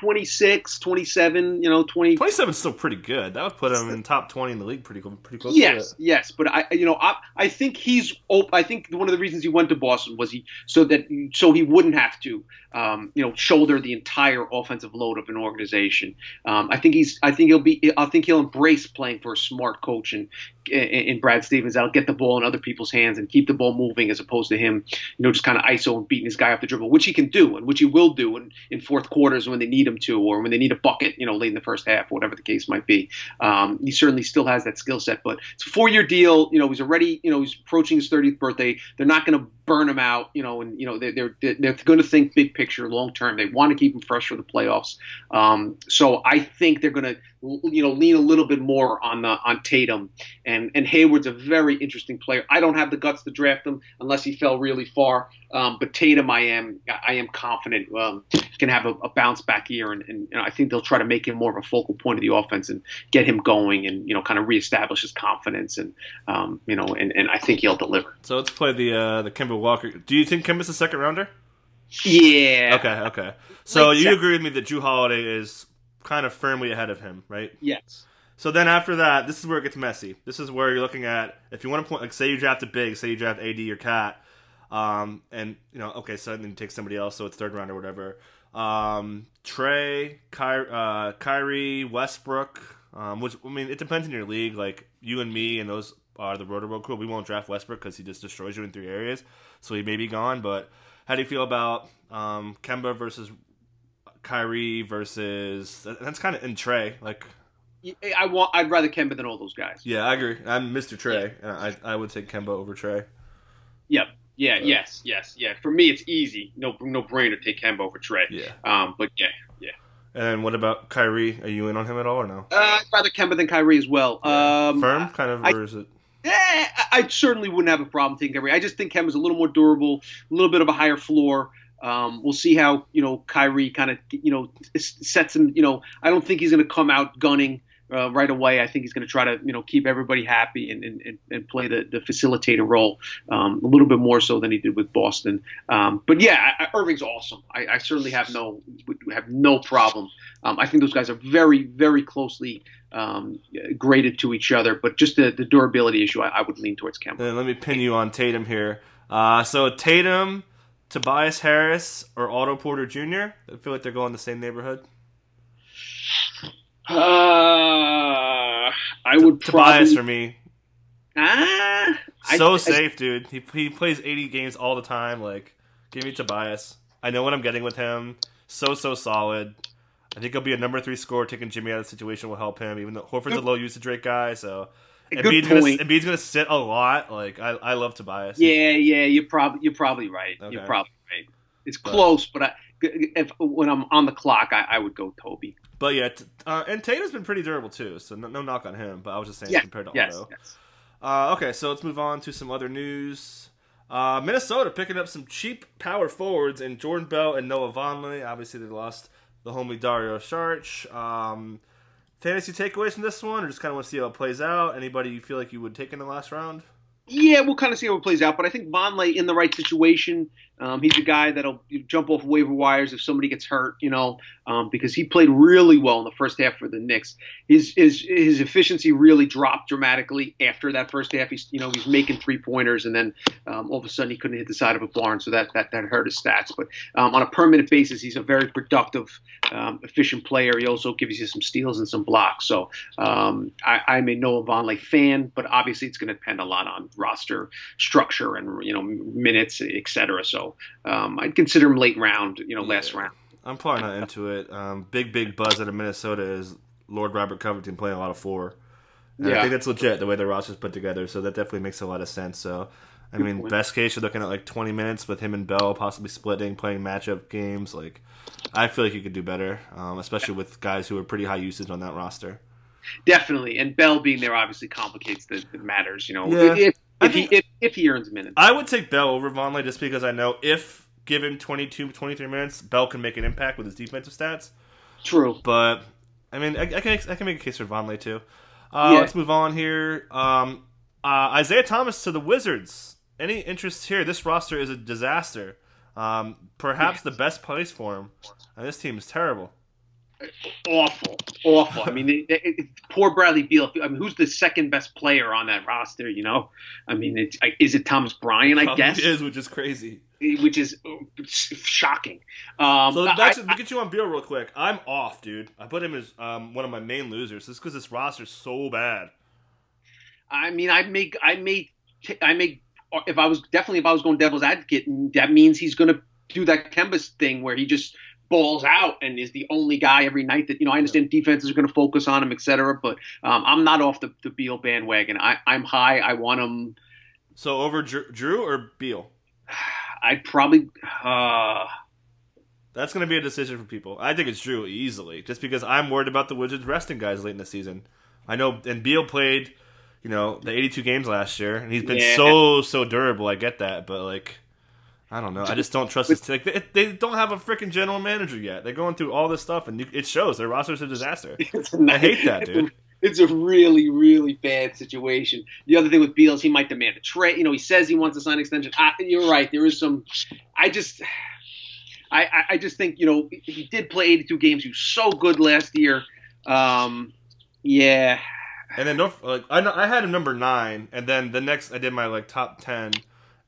20, 26, 27, you know, 20. 27 is still pretty good. That would put him in top 20 in the league pretty, pretty close Yes, yes, but I, you know, I, I think he's. Op- I think one of the reasons he went to Boston was he so that so he wouldn't have to, um, you know, shoulder the entire offensive load of an organization. Um, I think he's. I think he'll be. I think he'll embrace playing for a smart coach and in, in Brad Stevens that'll get the ball in other people's hands and keep the ball moving as opposed to him, you know, just kind of ISO and beating his guy off the dribble, which he can do and which he will do in, in fourth quarters when they need him to or when they need a bucket, you know, late in the first half, whatever the case might be. Um, he certainly still has that skill set, but it's a four year deal. You know, he's already, you know, he's approaching his 30th birthday. They're not going to burn him out, you know, and you know they're they're, they're going to think big picture, long term. They want to keep him fresh for the playoffs. Um, so I think they're going to, you know, lean a little bit more on the on Tatum and and Hayward's a very interesting player. I don't have the guts to draft him unless he fell really far. Um, but Tatum, I am I am confident um, can have a, a, bounce back year, and, and you know, I think they'll try to make him more of a focal point of the offense and get him going, and you know, kind of reestablish his confidence, and um, you know, and, and I think he'll deliver. So let's play the uh, the Kemba Walker. Do you think Kemba's a second rounder? Yeah. Okay. Okay. So Late you second. agree with me that Jrue Holiday is kind of firmly ahead of him, right? Yes. So then after that, this is where it gets messy. This is where you're looking at if you want to point, like say you draft a big, say you draft AD or KAT, um, and you know, okay, so then you take somebody else, so it's third round or whatever. Um, Trae, Ky- uh, Kyrie, Westbrook, um, which I mean, it depends on your league. Like you and me and those are the Rotoworld crew. We won't draft Westbrook because he just destroys you in three areas, so he may be gone. But how do you feel about um, Kemba versus Kyrie versus? That's kind of in Trae, like. I want. I'd rather Kemba than all those guys. Yeah, I agree. I'm Mr. Trae. and I I would take Kemba over Trae. Yep. Yeah. Yes. Yes. Yeah. For me, it's easy. No. No brainer. Take Kemba over Trae. Yeah. Um. But yeah. Yeah. And what about Kyrie? Are you in on him at all or no? Uh, I'd rather Kemba than Kyrie as well. Um, Firm, kind of, I- or is it? Yeah, I I certainly wouldn't have a problem taking Kyrie. I just think Kemba's a little more durable, a little bit of a higher floor. Um, we'll see how you know Kyrie kind of you know sets him. You know, I don't think he's going to come out gunning uh, right away. I think he's going to try to you know keep everybody happy and and, and- play the, the facilitator role um, a little bit more so than he did with Boston. Um, but yeah, I- Irving's awesome. I, I certainly have no have no problem. Um, I think those guys are very very closely um, graded to each other. But just the, the durability issue, I, I would lean towards Kemba. Then let me pin you on Tatum here. Uh, so Tatum, Tobias Harris, or Otto Porter Jr. I feel like they're going the same neighborhood. Uh, I would Tobias probably. for me, Ah, so I- safe, dude. He he plays 80 games all the time. Like, give me Tobias. I know what I'm getting with him. So so solid. I think he'll be a number three scorer. Taking Jimmy out of the situation will help him. Even though Horford's a low usage rate guy, so Good Embiid's gonna. Embiid's gonna sit a lot. Like I, I love Tobias. Yeah, yeah, you're probably you're probably right. Okay. You're probably right. It's But- close, but I, if when I'm on the clock, I, I would go Toby. But yeah, uh, and Tatum's been pretty durable too, so no, no knock on him. But I was just saying Yeah, compared to yes, Otto. yes. Uh, okay, so let's move on to some other news. Uh, Minnesota picking up some cheap power forwards in Jordan Bell and Noah Vonleh. Obviously, they lost the homely Dario Saric. Um, fantasy takeaways from this one, or just kind of want to see how it plays out? Anybody you feel like you would take in the last round? Yeah, we'll kind of see how it plays out. But I think Vonleh in the right situation. Um, he's a guy that'll jump off waiver wires if somebody gets hurt, you know, um, because he played really well in the first half for the Knicks. His his his efficiency really dropped dramatically after that first half. He's you know he's making three pointers and then um, all of a sudden he couldn't hit the side of a barn, so that that, that hurt his stats. But um, on a permanent basis, he's a very productive, um, efficient player. He also gives you some steals and some blocks. So um, I, I'm a Noah Vonleh fan, but obviously it's going to depend a lot on roster structure and you know minutes, et cetera. So So um, I'd consider him late round, you know, last round. I'm probably not into it. Um, big big buzz out of Minnesota is Lord Robert Covington playing a lot of four. And I think that's legit the way the roster's put together. So that definitely makes a lot of sense. So. I Good mean, point. best case, you're looking at like 20 minutes with him and Bell possibly splitting, playing matchup games. Like, I feel like you could do better, um, especially with guys who are pretty high usage on that roster. Definitely, and Bell being there obviously complicates the, the matters. You know, Yeah. if, If, he, if, if he earns minutes. I would take Bell over Vonleh just because I know if given 22, 23 minutes, Bell can make an impact with his defensive stats. True. But I mean, I, I can I can make a case for Vonleh too. Uh, Yeah. Let's move on here. Um, uh, Isaiah Thomas to the Wizards. Any interest here? This roster is a disaster. Um, perhaps the best place for him. And this team is terrible. Awful, awful. I mean, they, they, it, poor Bradley Beal. I mean, who's the second best player on that roster? You know, I mean, it's is it Thomas Bryant? I guess, is, which is crazy. which is uh, shocking. Um, So I- to, I- look at you on Beal real quick. I'm off, dude. I put him as um, one of my main losers. Just because this roster's so bad. I mean, I make, I make, I make. If I was definitely, if I was going devil's advocate, that means he's going to do that Kembas thing where he just balls out and is the only guy every night that you know. I understand defenses are going to focus on him, et cetera, but um, I'm not off the, the Beal bandwagon. I, I'm high. I want him. So over Jrue, Jrue or Beal? I'd probably. Uh, That's going to be a decision for people. I think it's Jrue easily, just because I'm worried about the Wizards resting guys late in the season. I know, and Beal played, you know, the 82 games last year, and he's been Yeah. so so durable. I get that, but like, I don't know. I just don't trust this. Like, they, they don't have a freaking general manager yet. They're going through all this stuff, and you, it shows. Their roster's a disaster. I hate that, dude. It's a really, really bad situation. The other thing with Beal is he might demand a trade. You know, he says he wants a sign extension. I, you're right. There is some. I just, I, I- just think you know he did play 82 games. He was so good last year. Um, yeah, And then like I I had him number nine, and then the next I did my like top ten,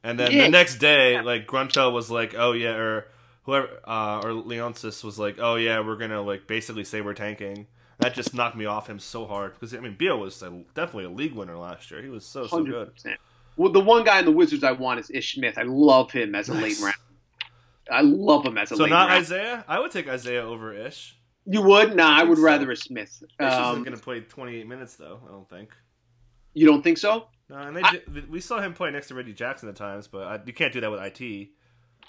and then Yeah. the next day like Grunfeld was like, oh yeah, or whoever uh, or Leonsis was like, oh yeah, we're gonna like basically say we're tanking. That just knocked me off him so hard because I mean Beal was a, definitely a league winner last year. He was so so hundred good. Well, the one guy in the Wizards I want is Ish Smith. I love him as a Nice. late round. I love him as a So late not round. Isaiah. I would take Isaiah over Ish. You would? Nah, I would so. rather a Smith. Ish Um, isn't gonna play 28 minutes though. I don't think. you don't think so? No, and they I- did, we saw him play next to Reggie Jackson at times, but I, you can't do that with IT.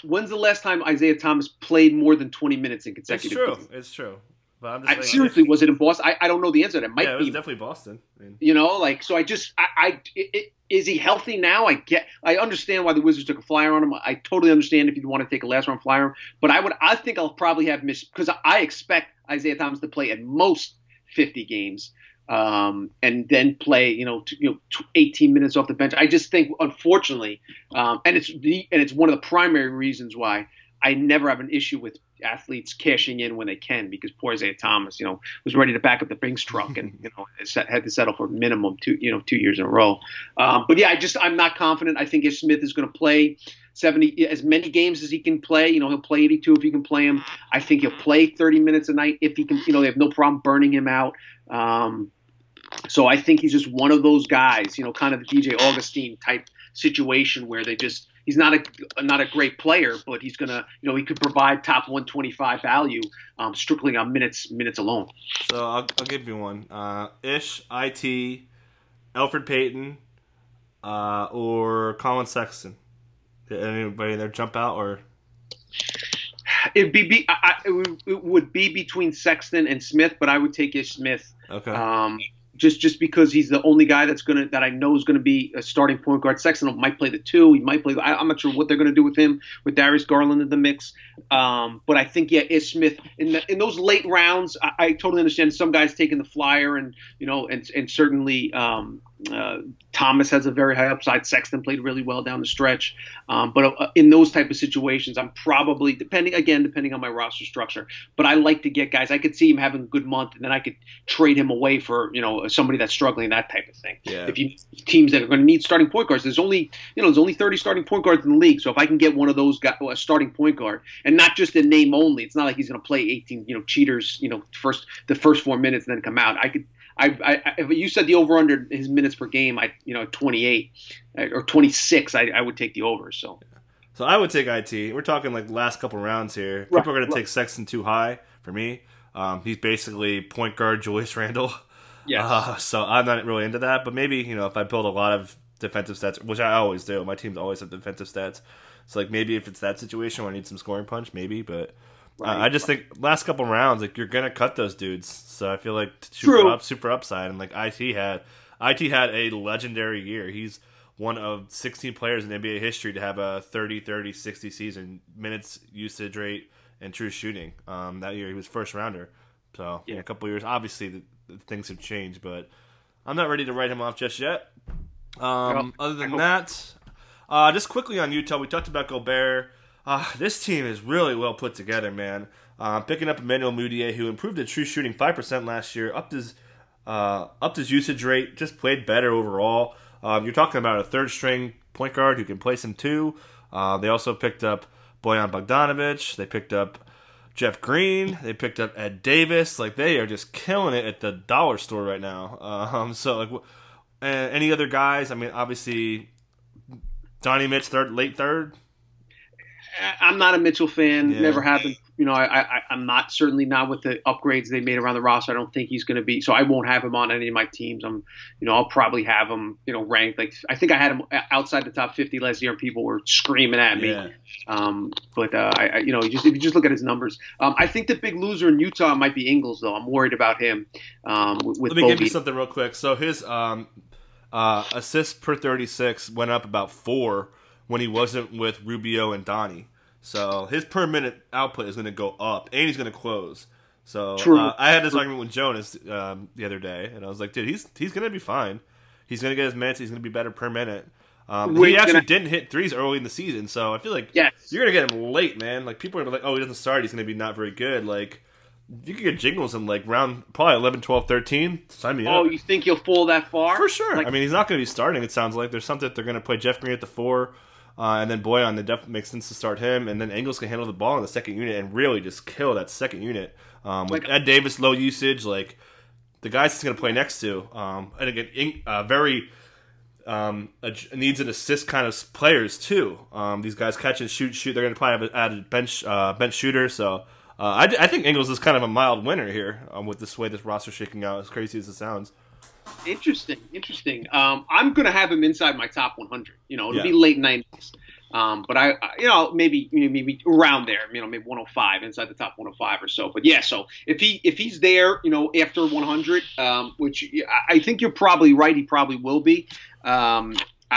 When's the last time Isaiah Thomas played more than 20 minutes in consecutive? It's true. games? It's true. But I'm just I, seriously, was it in Boston? I, I don't know the answer. to That It might yeah, it was be. definitely Boston. I mean, You know, like so. I just, I, I i- i- is he healthy now? I get, I understand why the Wizards took a flyer on him. I totally understand if you want to take a last round flyer, on him. but I would, I think I'll probably have missed because I expect Isaiah Thomas to play at most 50 games, um, and then play, you know, t- you know, t- 18 minutes off the bench. I just think, unfortunately, um, and it's the, and it's one of the primary reasons why I never have an issue with athletes cashing in when they can because poor Isaiah Thomas, you know, was ready to back up the Brinks truck and you know had to settle for minimum two you know two years in a row. Um, but yeah, I just I'm not confident. I think if Smith is going to play 70 as many games as he can play, you know, he'll play 82 if he can play him. I think he'll play 30 minutes a night if he can. You know, they have no problem burning him out. Um, so I think he's just one of those guys, you know, kind of the DJ Augustin type situation where they just he's not a not a great player, but he's gonna you know he could provide top 125 value um, strictly on minutes minutes alone. so I'll, I'll give you one. Uh, Ish, IT, Elfrid Payton, uh, or Collin Sexton. Did anybody there jump out or? It'd be, be I, it would- it would be between Sexton and Smith, but I would take Ish Smith. Okay. Um, just just because he's the only guy that's gonna that I know is gonna be a starting point guard. Sexton might play the two. He might play. I, I'm not sure what they're gonna do with him with Darius Garland in the mix. Um, but I think yeah, Ish Smith in the, in those late rounds, I, I totally understand some guys taking the flyer and you know and and certainly um, uh, Thomas has a very high upside. Sexton played really well down the stretch. Um, but uh, in those type of situations, I'm probably depending again depending on my roster structure. But I like to get guys. I could see him having a good month, and then I could trade him away for you know somebody that's struggling, that type of thing. Yeah. If you teams that are going to need starting point guards, there's only you know there's only 30 starting point guards in the league. So if I can get one of those guys, a starting point guard, and not just in name only, it's not like he's going to play 18 you know cheaters you know first the first four minutes and then come out. I could. I, I, you said the over under his minutes per game, I you know 28 uh, or 26, I, I would take the over. So So I would take it. We're talking like last couple rounds here. People Right, are going right. to take Sexton too high for me. Um, he's basically point guard Julius Randle. Yeah. Uh, so I'm not really into that. But maybe you know if I build a lot of defensive stats, which I always do. My teams always have defensive stats. So like maybe if it's that situation where I need some scoring punch, maybe. But I just think last couple rounds, like you're gonna cut those dudes. So I feel like super up, super upside, and like IT had, IT had a legendary year. He's one of 16 players in NBA history to have a 30, 30, 60 season minutes usage rate and true shooting. Um, that year he was first rounder. So yeah, Yeah. a couple years. Obviously, the, the things have changed, but I'm not ready to write him off just yet. Um, Well, other than that, uh, just quickly on Utah, we talked about Gobert. Uh, this team is really well put together, man. Uh, picking up Emmanuel Mudiay, who improved his true shooting five percent last year, upped his uh, upped his usage rate, just played better overall. Um, you're talking about a third string point guard who can play some too. Uh, they also picked up Bojan Bogdanovic. They picked up Jeff Green. They picked up Ed Davis. Like they are just killing it at the dollar store right now. Um, so like, any other guys? I mean, obviously, Donnie Mitch third, late third. I'm not a Mitchell fan. Yeah. Never been. You know, I, I I'm not certainly not with the upgrades they made around the roster. I don't think he's going to be. So I won't have him on any of my teams. I'm, you know, I'll probably have him. You know, ranked like I think I had him outside the top 50 last year, and people were screaming at me. Yeah. Um, but uh, I, I, you know, just if you just look at his numbers, um, I think the big loser in Utah might be Ingles, though. I'm worried about him. Um, with, with Let me give you something real quick. So his um, uh, assists per 36 went up about four when he wasn't with Rubio and Donnie. So his per minute output is going to go up, and he's going to close. So True. uh, I had this argument with Jonas um, the other day, and I was like, dude, he's he's going to be fine. He's going to get his minutes. He's going to be better per minute. Um, he actually I- didn't hit threes early in the season, so I feel like Yes. you're going to get him late, man. Like people are like, oh, he doesn't start. He's going to be not very good. Like you could get Jingles in like round probably 11, 12, 13. Sign me Oh, up. you think he'll fall that far? For sure. Like, I mean, he's not going to be starting. It sounds like there's something that they're going to play Jeff Green at the four, uh, and then Bojan. It definitely makes sense to start him, and then Ingles can handle the ball in the second unit and really just kill that second unit. Um, with Like- Ed Davis low usage, like the guys he's going to play next to, um, and again, in, uh, very um, a, needs an assist kind of players too. Um, these guys catch and shoot, shoot. They're going to probably have a, add a bench uh, bench shooter. So uh, I, I think Ingles is kind of a mild winner here um, with this way this roster's shaking out. As crazy as it sounds. Interesting, interesting. Um, I'm going to have him inside my top 100. You know, it'll Yeah. be late 90s. Um, but I, I- you know, maybe maybe around there. You know, maybe 105 inside the top 105 or so. But yeah, so if he if he's there, you know, after 100, um, which I- think you're probably right, he probably will be. Um,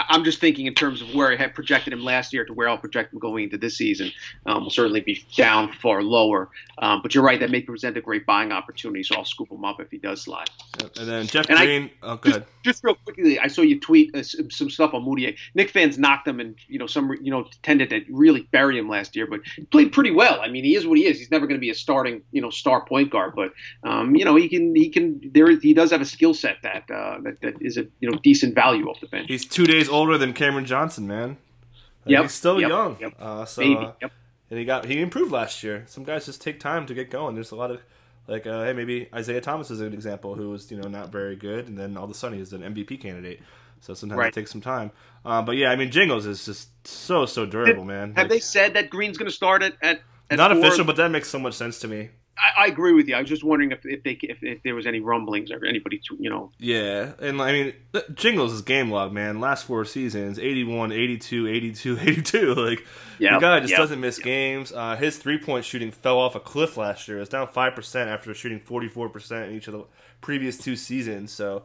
I'm just thinking in terms of where I had projected him last year to where I'll project him going into this season. Um, will certainly be down far lower. Um, but you're right, that may present a great buying opportunity. So I'll scoop him up if he does slide. And then Jeff And I- Green. oh, go just, just real quickly, I saw you tweet uh, some, some stuff on Mudiay. Knick fans knocked him, and you know some you know tended to really bury him last year, but he played pretty well. I mean, he is what he is. He's never going to be a starting you know star point guard, but um, you know he can he can there he does have a skill set that uh, that that is a you know decent value off the bench. He's two days older than Cameron Johnson, man. Uh, Yep, He's still yep, young. yep. Uh, so, Maybe. uh, Yep. and he got he improved last year. Some guys just take time to get going. There's a lot of like, uh, hey, maybe Isaiah Thomas is an example who was you know not very good, and then all of a sudden he's an MVP candidate. So sometimes Right. it takes some time. Uh, but yeah, I mean, Jingles is just so so durable, man. Have Like, they said that Green's going to start it at, at not four? official, but that makes so much sense to me. I, I agree with you. I was just wondering if if they if, if there was any rumblings or anybody to you know Yeah, and I mean, Jingles is game log, man. Last four seasons 81, 82, 82, 82. Like, Yep, the guy just yep, doesn't miss games. Uh, his three point shooting fell off a cliff last year. It's down 5% after shooting 44% in each of the previous two seasons. So,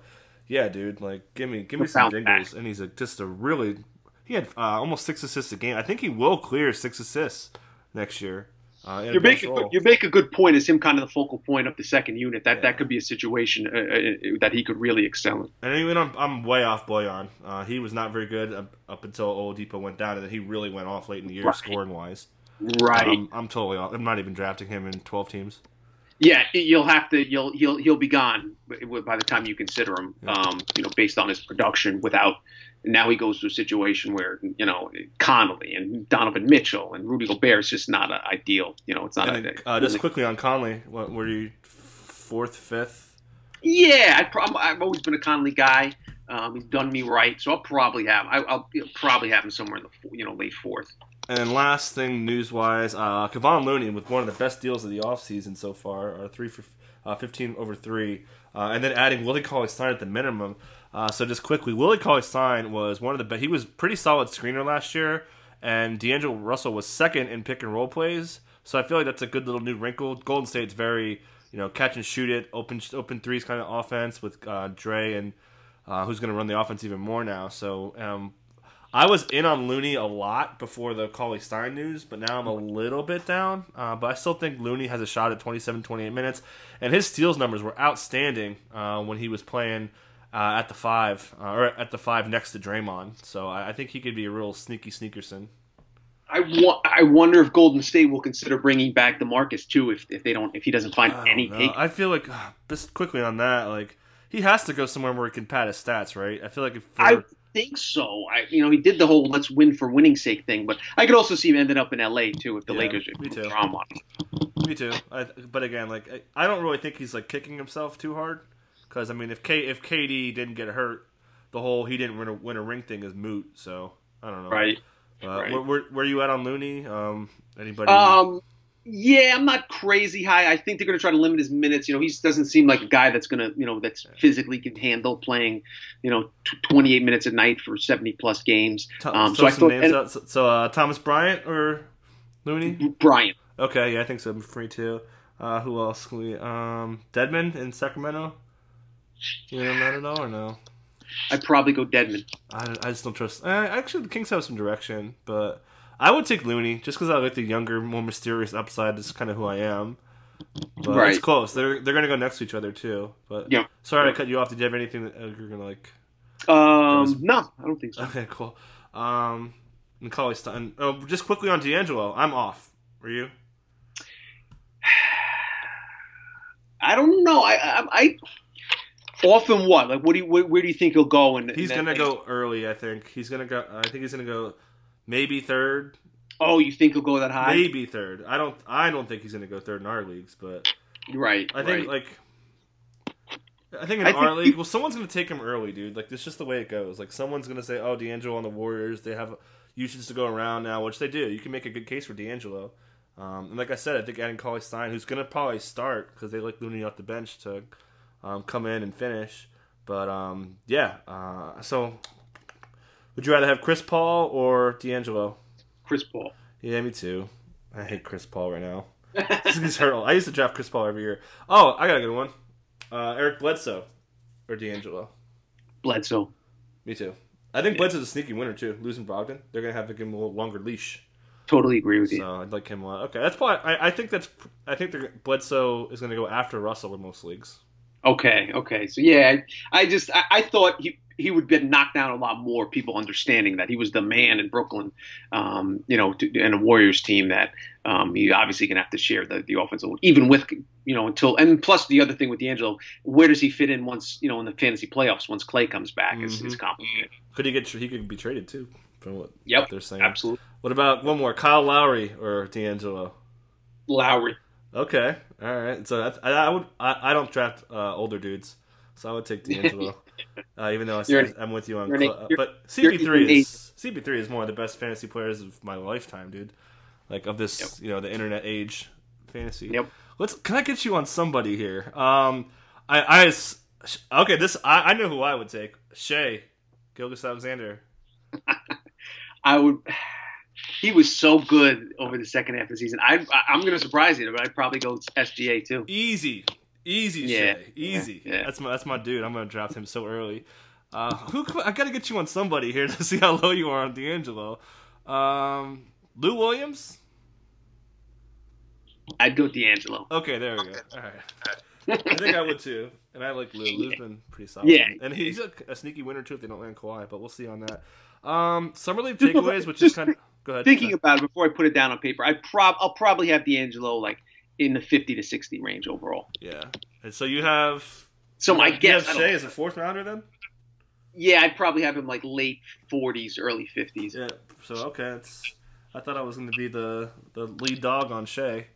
yeah, dude, like, give me give me some Jingles. And he's a, just a really. He had uh, almost six assists a game. I think he will clear six assists next year. Uh, you make a good, you make a good point. As him kind of the focal point of the second unit, that that could be a situation uh, uh, that he could really excel in. And even I'm, I'm way off Bojan. Uh, he was not very good up, up until Oladipo went down, and then he really went off late in the year Right. scoring wise. Right. Um, I'm totally off. I'm not even drafting him in 12 teams. Yeah, you'll have to. You'll he'll he'll be gone by the time you consider him. Um, you know, based on his production. Without now, he goes to a situation where you know Conley and Donovan Mitchell and Rudy Gobert is just not a, ideal. You know, it's not. And a, uh, just quickly on Conley, what were you fourth, fifth? Yeah, I, I've always been a Conley guy. Um, he's done me right, so I'll probably have I, will probably have him somewhere in the you know late fourth. And then last thing news wise, uh, Kevon Looney with one of the best deals of the offseason so far, or three for uh, 15 over three, uh, and then adding Willie Cauley Stein at the minimum. Uh, so just quickly, Willie Cauley Stein was one of the best. He was pretty solid screener last year, and D'Angelo Russell was second in pick and roll plays. So I feel like that's a good little new wrinkle. Golden State's very you know catch and shoot it, open open threes kind of offense with uh, Dre and uh, who's going to run the offense even more now. So um, I was in on Looney a lot before the Cauley Stein news, but now I'm a little bit down. Uh, but I still think Looney has a shot at 27, 28 minutes. And his steals numbers were outstanding uh, when he was playing uh, at the five, uh, or at the five next to Draymond. So I, I, think he could be a real sneaky sneakerson. I, wa- I wonder if Golden State will consider bringing back DeMarcus too if, if they don't if he doesn't find any take. I feel like just quickly on that like he has to go somewhere where he can pad his stats, right? I feel like if for, I think so. I, you know, he did the whole "let's win for winning sake" thing, but I could also see him ending up in L.A. too if the yeah, Lakers me too. drama. Me too. I, but again, like I, I, don't really think he's like kicking himself too hard because I mean, if K if KD didn't get hurt, the whole he didn't win a, win a ring thing is moot. So I don't know. Right. Uh, right. Where, where, where, you at on Looney? Um, anybody? Um, yeah, I'm not crazy high. I think they're going to try to limit his minutes. You know, he just doesn't seem like a guy that's going to, you know, that's physically can handle playing, you know, t- 28 minutes a night for 70 plus games. Um, so I thought, and, so, so uh, Thomas Bryant or Looney? Bryant. Okay, yeah, I think so. I'm Free too. Uh, who else? We um, Dedmon in Sacramento. You know that at all or no? I'd probably go Dedmon. I, I just don't trust. Uh, actually, the Kings have some direction, but I would take Looney just because I like the younger, more mysterious upside. Is kind of who I am. But right. it's close. They're they're gonna go next to each other too. But yeah. Sorry to cut you off. Did you have anything that you're gonna like? Um, was... no, I don't think so. Okay, cool. Um, Macaulay Stein. Oh, just quickly on D'Angelo. I'm off. Were you? I don't know. I, I, I often what? Like, what do you, where, where do you think he'll go? And he's gonna go early. I think he's gonna go. I think he's gonna go maybe third. Oh, you think he'll go that high? Maybe third. I don't. I don't think he's going to go third in our leagues, but right. I think right. like. I think in I our think league, well, someone's going to take him early, dude. Like, it's just the way it goes. Like, someone's going to say, "Oh, D'Angelo on the Warriors, they have usage to go around now," which they do. You can make a good case for D'Angelo. Um, and like I said, I think adding Cauley Stein, who's going to probably start because they like Looney off the bench to um, come in and finish. But um, yeah, uh, so would you rather have Chris Paul or D'Angelo? Chris Paul. Yeah, me too. I hate Chris Paul right now. He's hurt. I used to draft Chris Paul every year. Oh, I got a good one. Uh, Eric Bledsoe or D'Angelo. Bledsoe. Me too. I think yeah. Bledsoe's a sneaky winner too. Losing Brogdon, they're gonna have to give him a little longer leash. Totally agree with so you. So I'd like him a lot. Okay, that's probably. I, I think that's. I think Bledsoe is gonna go after Russell in most leagues. Okay, okay. So yeah, I, I just I, I, thought he he would get knocked down a lot more. People understanding that he was the man in Brooklyn, um, you know, to, and a Warriors team that um, he obviously gonna have to share the the offensive even with you know until and plus the other thing with D'Angelo, where does he fit in once you know in the fantasy playoffs once Clay comes back mm-hmm. is, is complicated. Could he get he could be traded too from what yep, they're saying? Absolutely. What about one more, Kyle Lowry or D'Angelo? Lowry. Okay, all right. So I, I would I, I don't draft uh, older dudes, so I would take D'Angelo. uh, even though I, am with you on, cl- uh, but CP3 is CP3 is one of the best fantasy players of my lifetime, dude. Like of this, yep. you know, the internet age fantasy. Yep. Let's. Can I get you on somebody here? Um, I, I okay. This I, I know who I would take. Shai, Gilgeous Alexander. I would he was so good over the second half of the season. I, I am going to surprise you, but I'd probably go SGA too. Easy, easy, yeah, Shai. easy. Yeah, yeah. That's my that's my dude. I'm going to draft him so early. Uh, who I got to get you on somebody here to see how low you are on D'Angelo. Um, Lou Williams. I'd go D'Angelo. Okay, there we go. All right. I think I would too, and I like Lou. Lou's been pretty solid. Yeah, and he's a, a sneaky winner too if they don't land Kawhi, but we'll see on that. Um, summer league takeaways, which is kind of Go ahead. Thinking about it before I put it down on paper, I prob I'll probably have D'Angelo like in the fifty to sixty range overall. Yeah, and so you have. So my guess, you have Shai as a fourth rounder then. Yeah, I'd probably have him like late forties, early fifties. Yeah. So okay, it's. I thought I was going to be the the lead dog on Shai.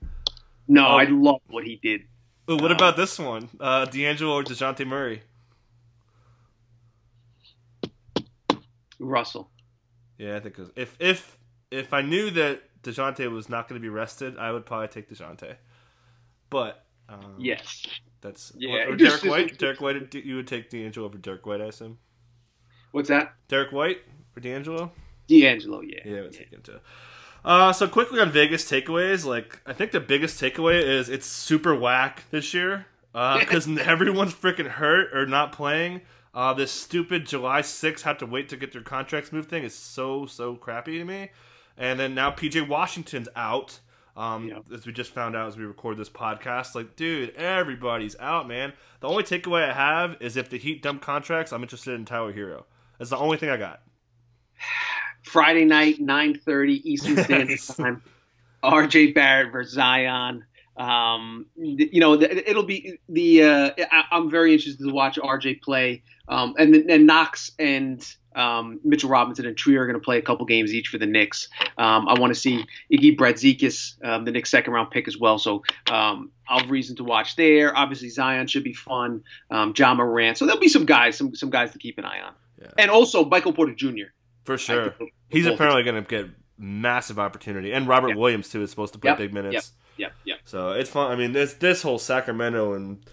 No, um, I love what he did. Ooh, what uh, about this one? Uh, D'Angelo or Dejounte Murray? Russell. Yeah, I think if if if I knew that Dejounte was not going to be rested, I would probably take Dejounte. But um, yes, that's yeah. Or, Derrick White. Derrick White. You would take D'Angelo over Derrick White, I assume. What's that? Derrick White or D'Angelo? D'Angelo, yeah. Yeah, I would take him too. Uh, so quickly on Vegas takeaways, like I think the biggest takeaway is it's super whack this year because uh, everyone's freaking hurt or not playing. Uh, this stupid July 6th have to wait to get their contracts moved thing is so so crappy to me. And then now PJ Washington's out. Um, yeah. As we just found out as we record this podcast, like, dude, everybody's out, man. The only takeaway I have is if the Heat dump contracts, I'm interested in Tyler Herro. That's the only thing I got. Friday night, 9:30 Eastern Standard Time. R.J. Barrett versus Zion. Um, you know, it'll be the. Uh, I, am very interested to watch RJ play, um, and then Knox and um, Mitchell Robinson and Trier are going to play a couple games each for the Knicks. Um, I want to see Iggy Brazdeikis, um, the Knicks' second round pick as well. So um, I'll have reason to watch there. Obviously, Zion should be fun. Um, Ja Morant. So there'll be some guys, some some guys to keep an eye on. Yeah. And also Michael Porter Jr. For sure, he's apparently going to get massive opportunity, and Robert yep. Williams too is supposed to play yep. big minutes. Yep. Yeah, yeah. So it's fun. I mean, this this whole Sacramento and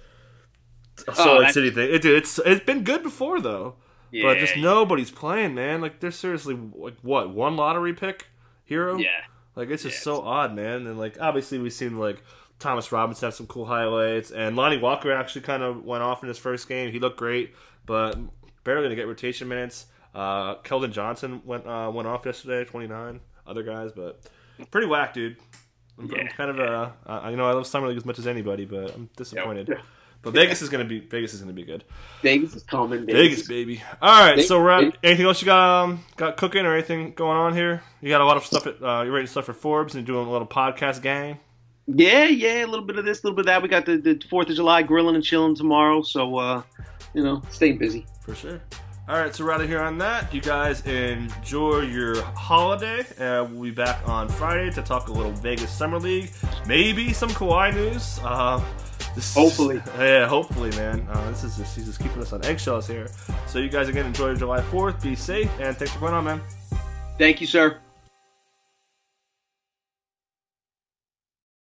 oh, Salt Lake City thing. It, it's it's been good before though. Yeah. But just nobody's playing, man. Like they're seriously like what one lottery pick hero? Yeah. Like it's just yeah, so odd, man. And like obviously we've seen like Thomas Robinson have some cool highlights, and Lonnie Walker actually kind of went off in his first game. He looked great, but barely gonna get rotation minutes. Uh, Keldon Johnson went uh, went off yesterday, twenty nine. Other guys, but pretty whack, dude. I'm, yeah. I'm kind of uh, uh, you know I love summer league as much as anybody, but I'm disappointed. Yep. But Vegas is gonna be Vegas is gonna be good. Vegas is coming. Vegas, Vegas baby. All right, Vegas, so we're at, anything else you got um, got cooking or anything going on here? You got a lot of stuff. At, uh, you're writing stuff for Forbes and doing a little podcast game. Yeah, yeah, a little bit of this, a little bit of that. We got the the Fourth of July grilling and chilling tomorrow, so uh, you know, staying busy for sure. All right, so we're out of here on that. You guys enjoy your holiday. Uh, we'll be back on Friday to talk a little Vegas Summer League, maybe some Kawhi news. Uh, this hopefully, is, yeah, hopefully, man. Uh, this is just he's just keeping us on eggshells here. So you guys again enjoy July Fourth. Be safe, and thanks for going on, man. Thank you, sir.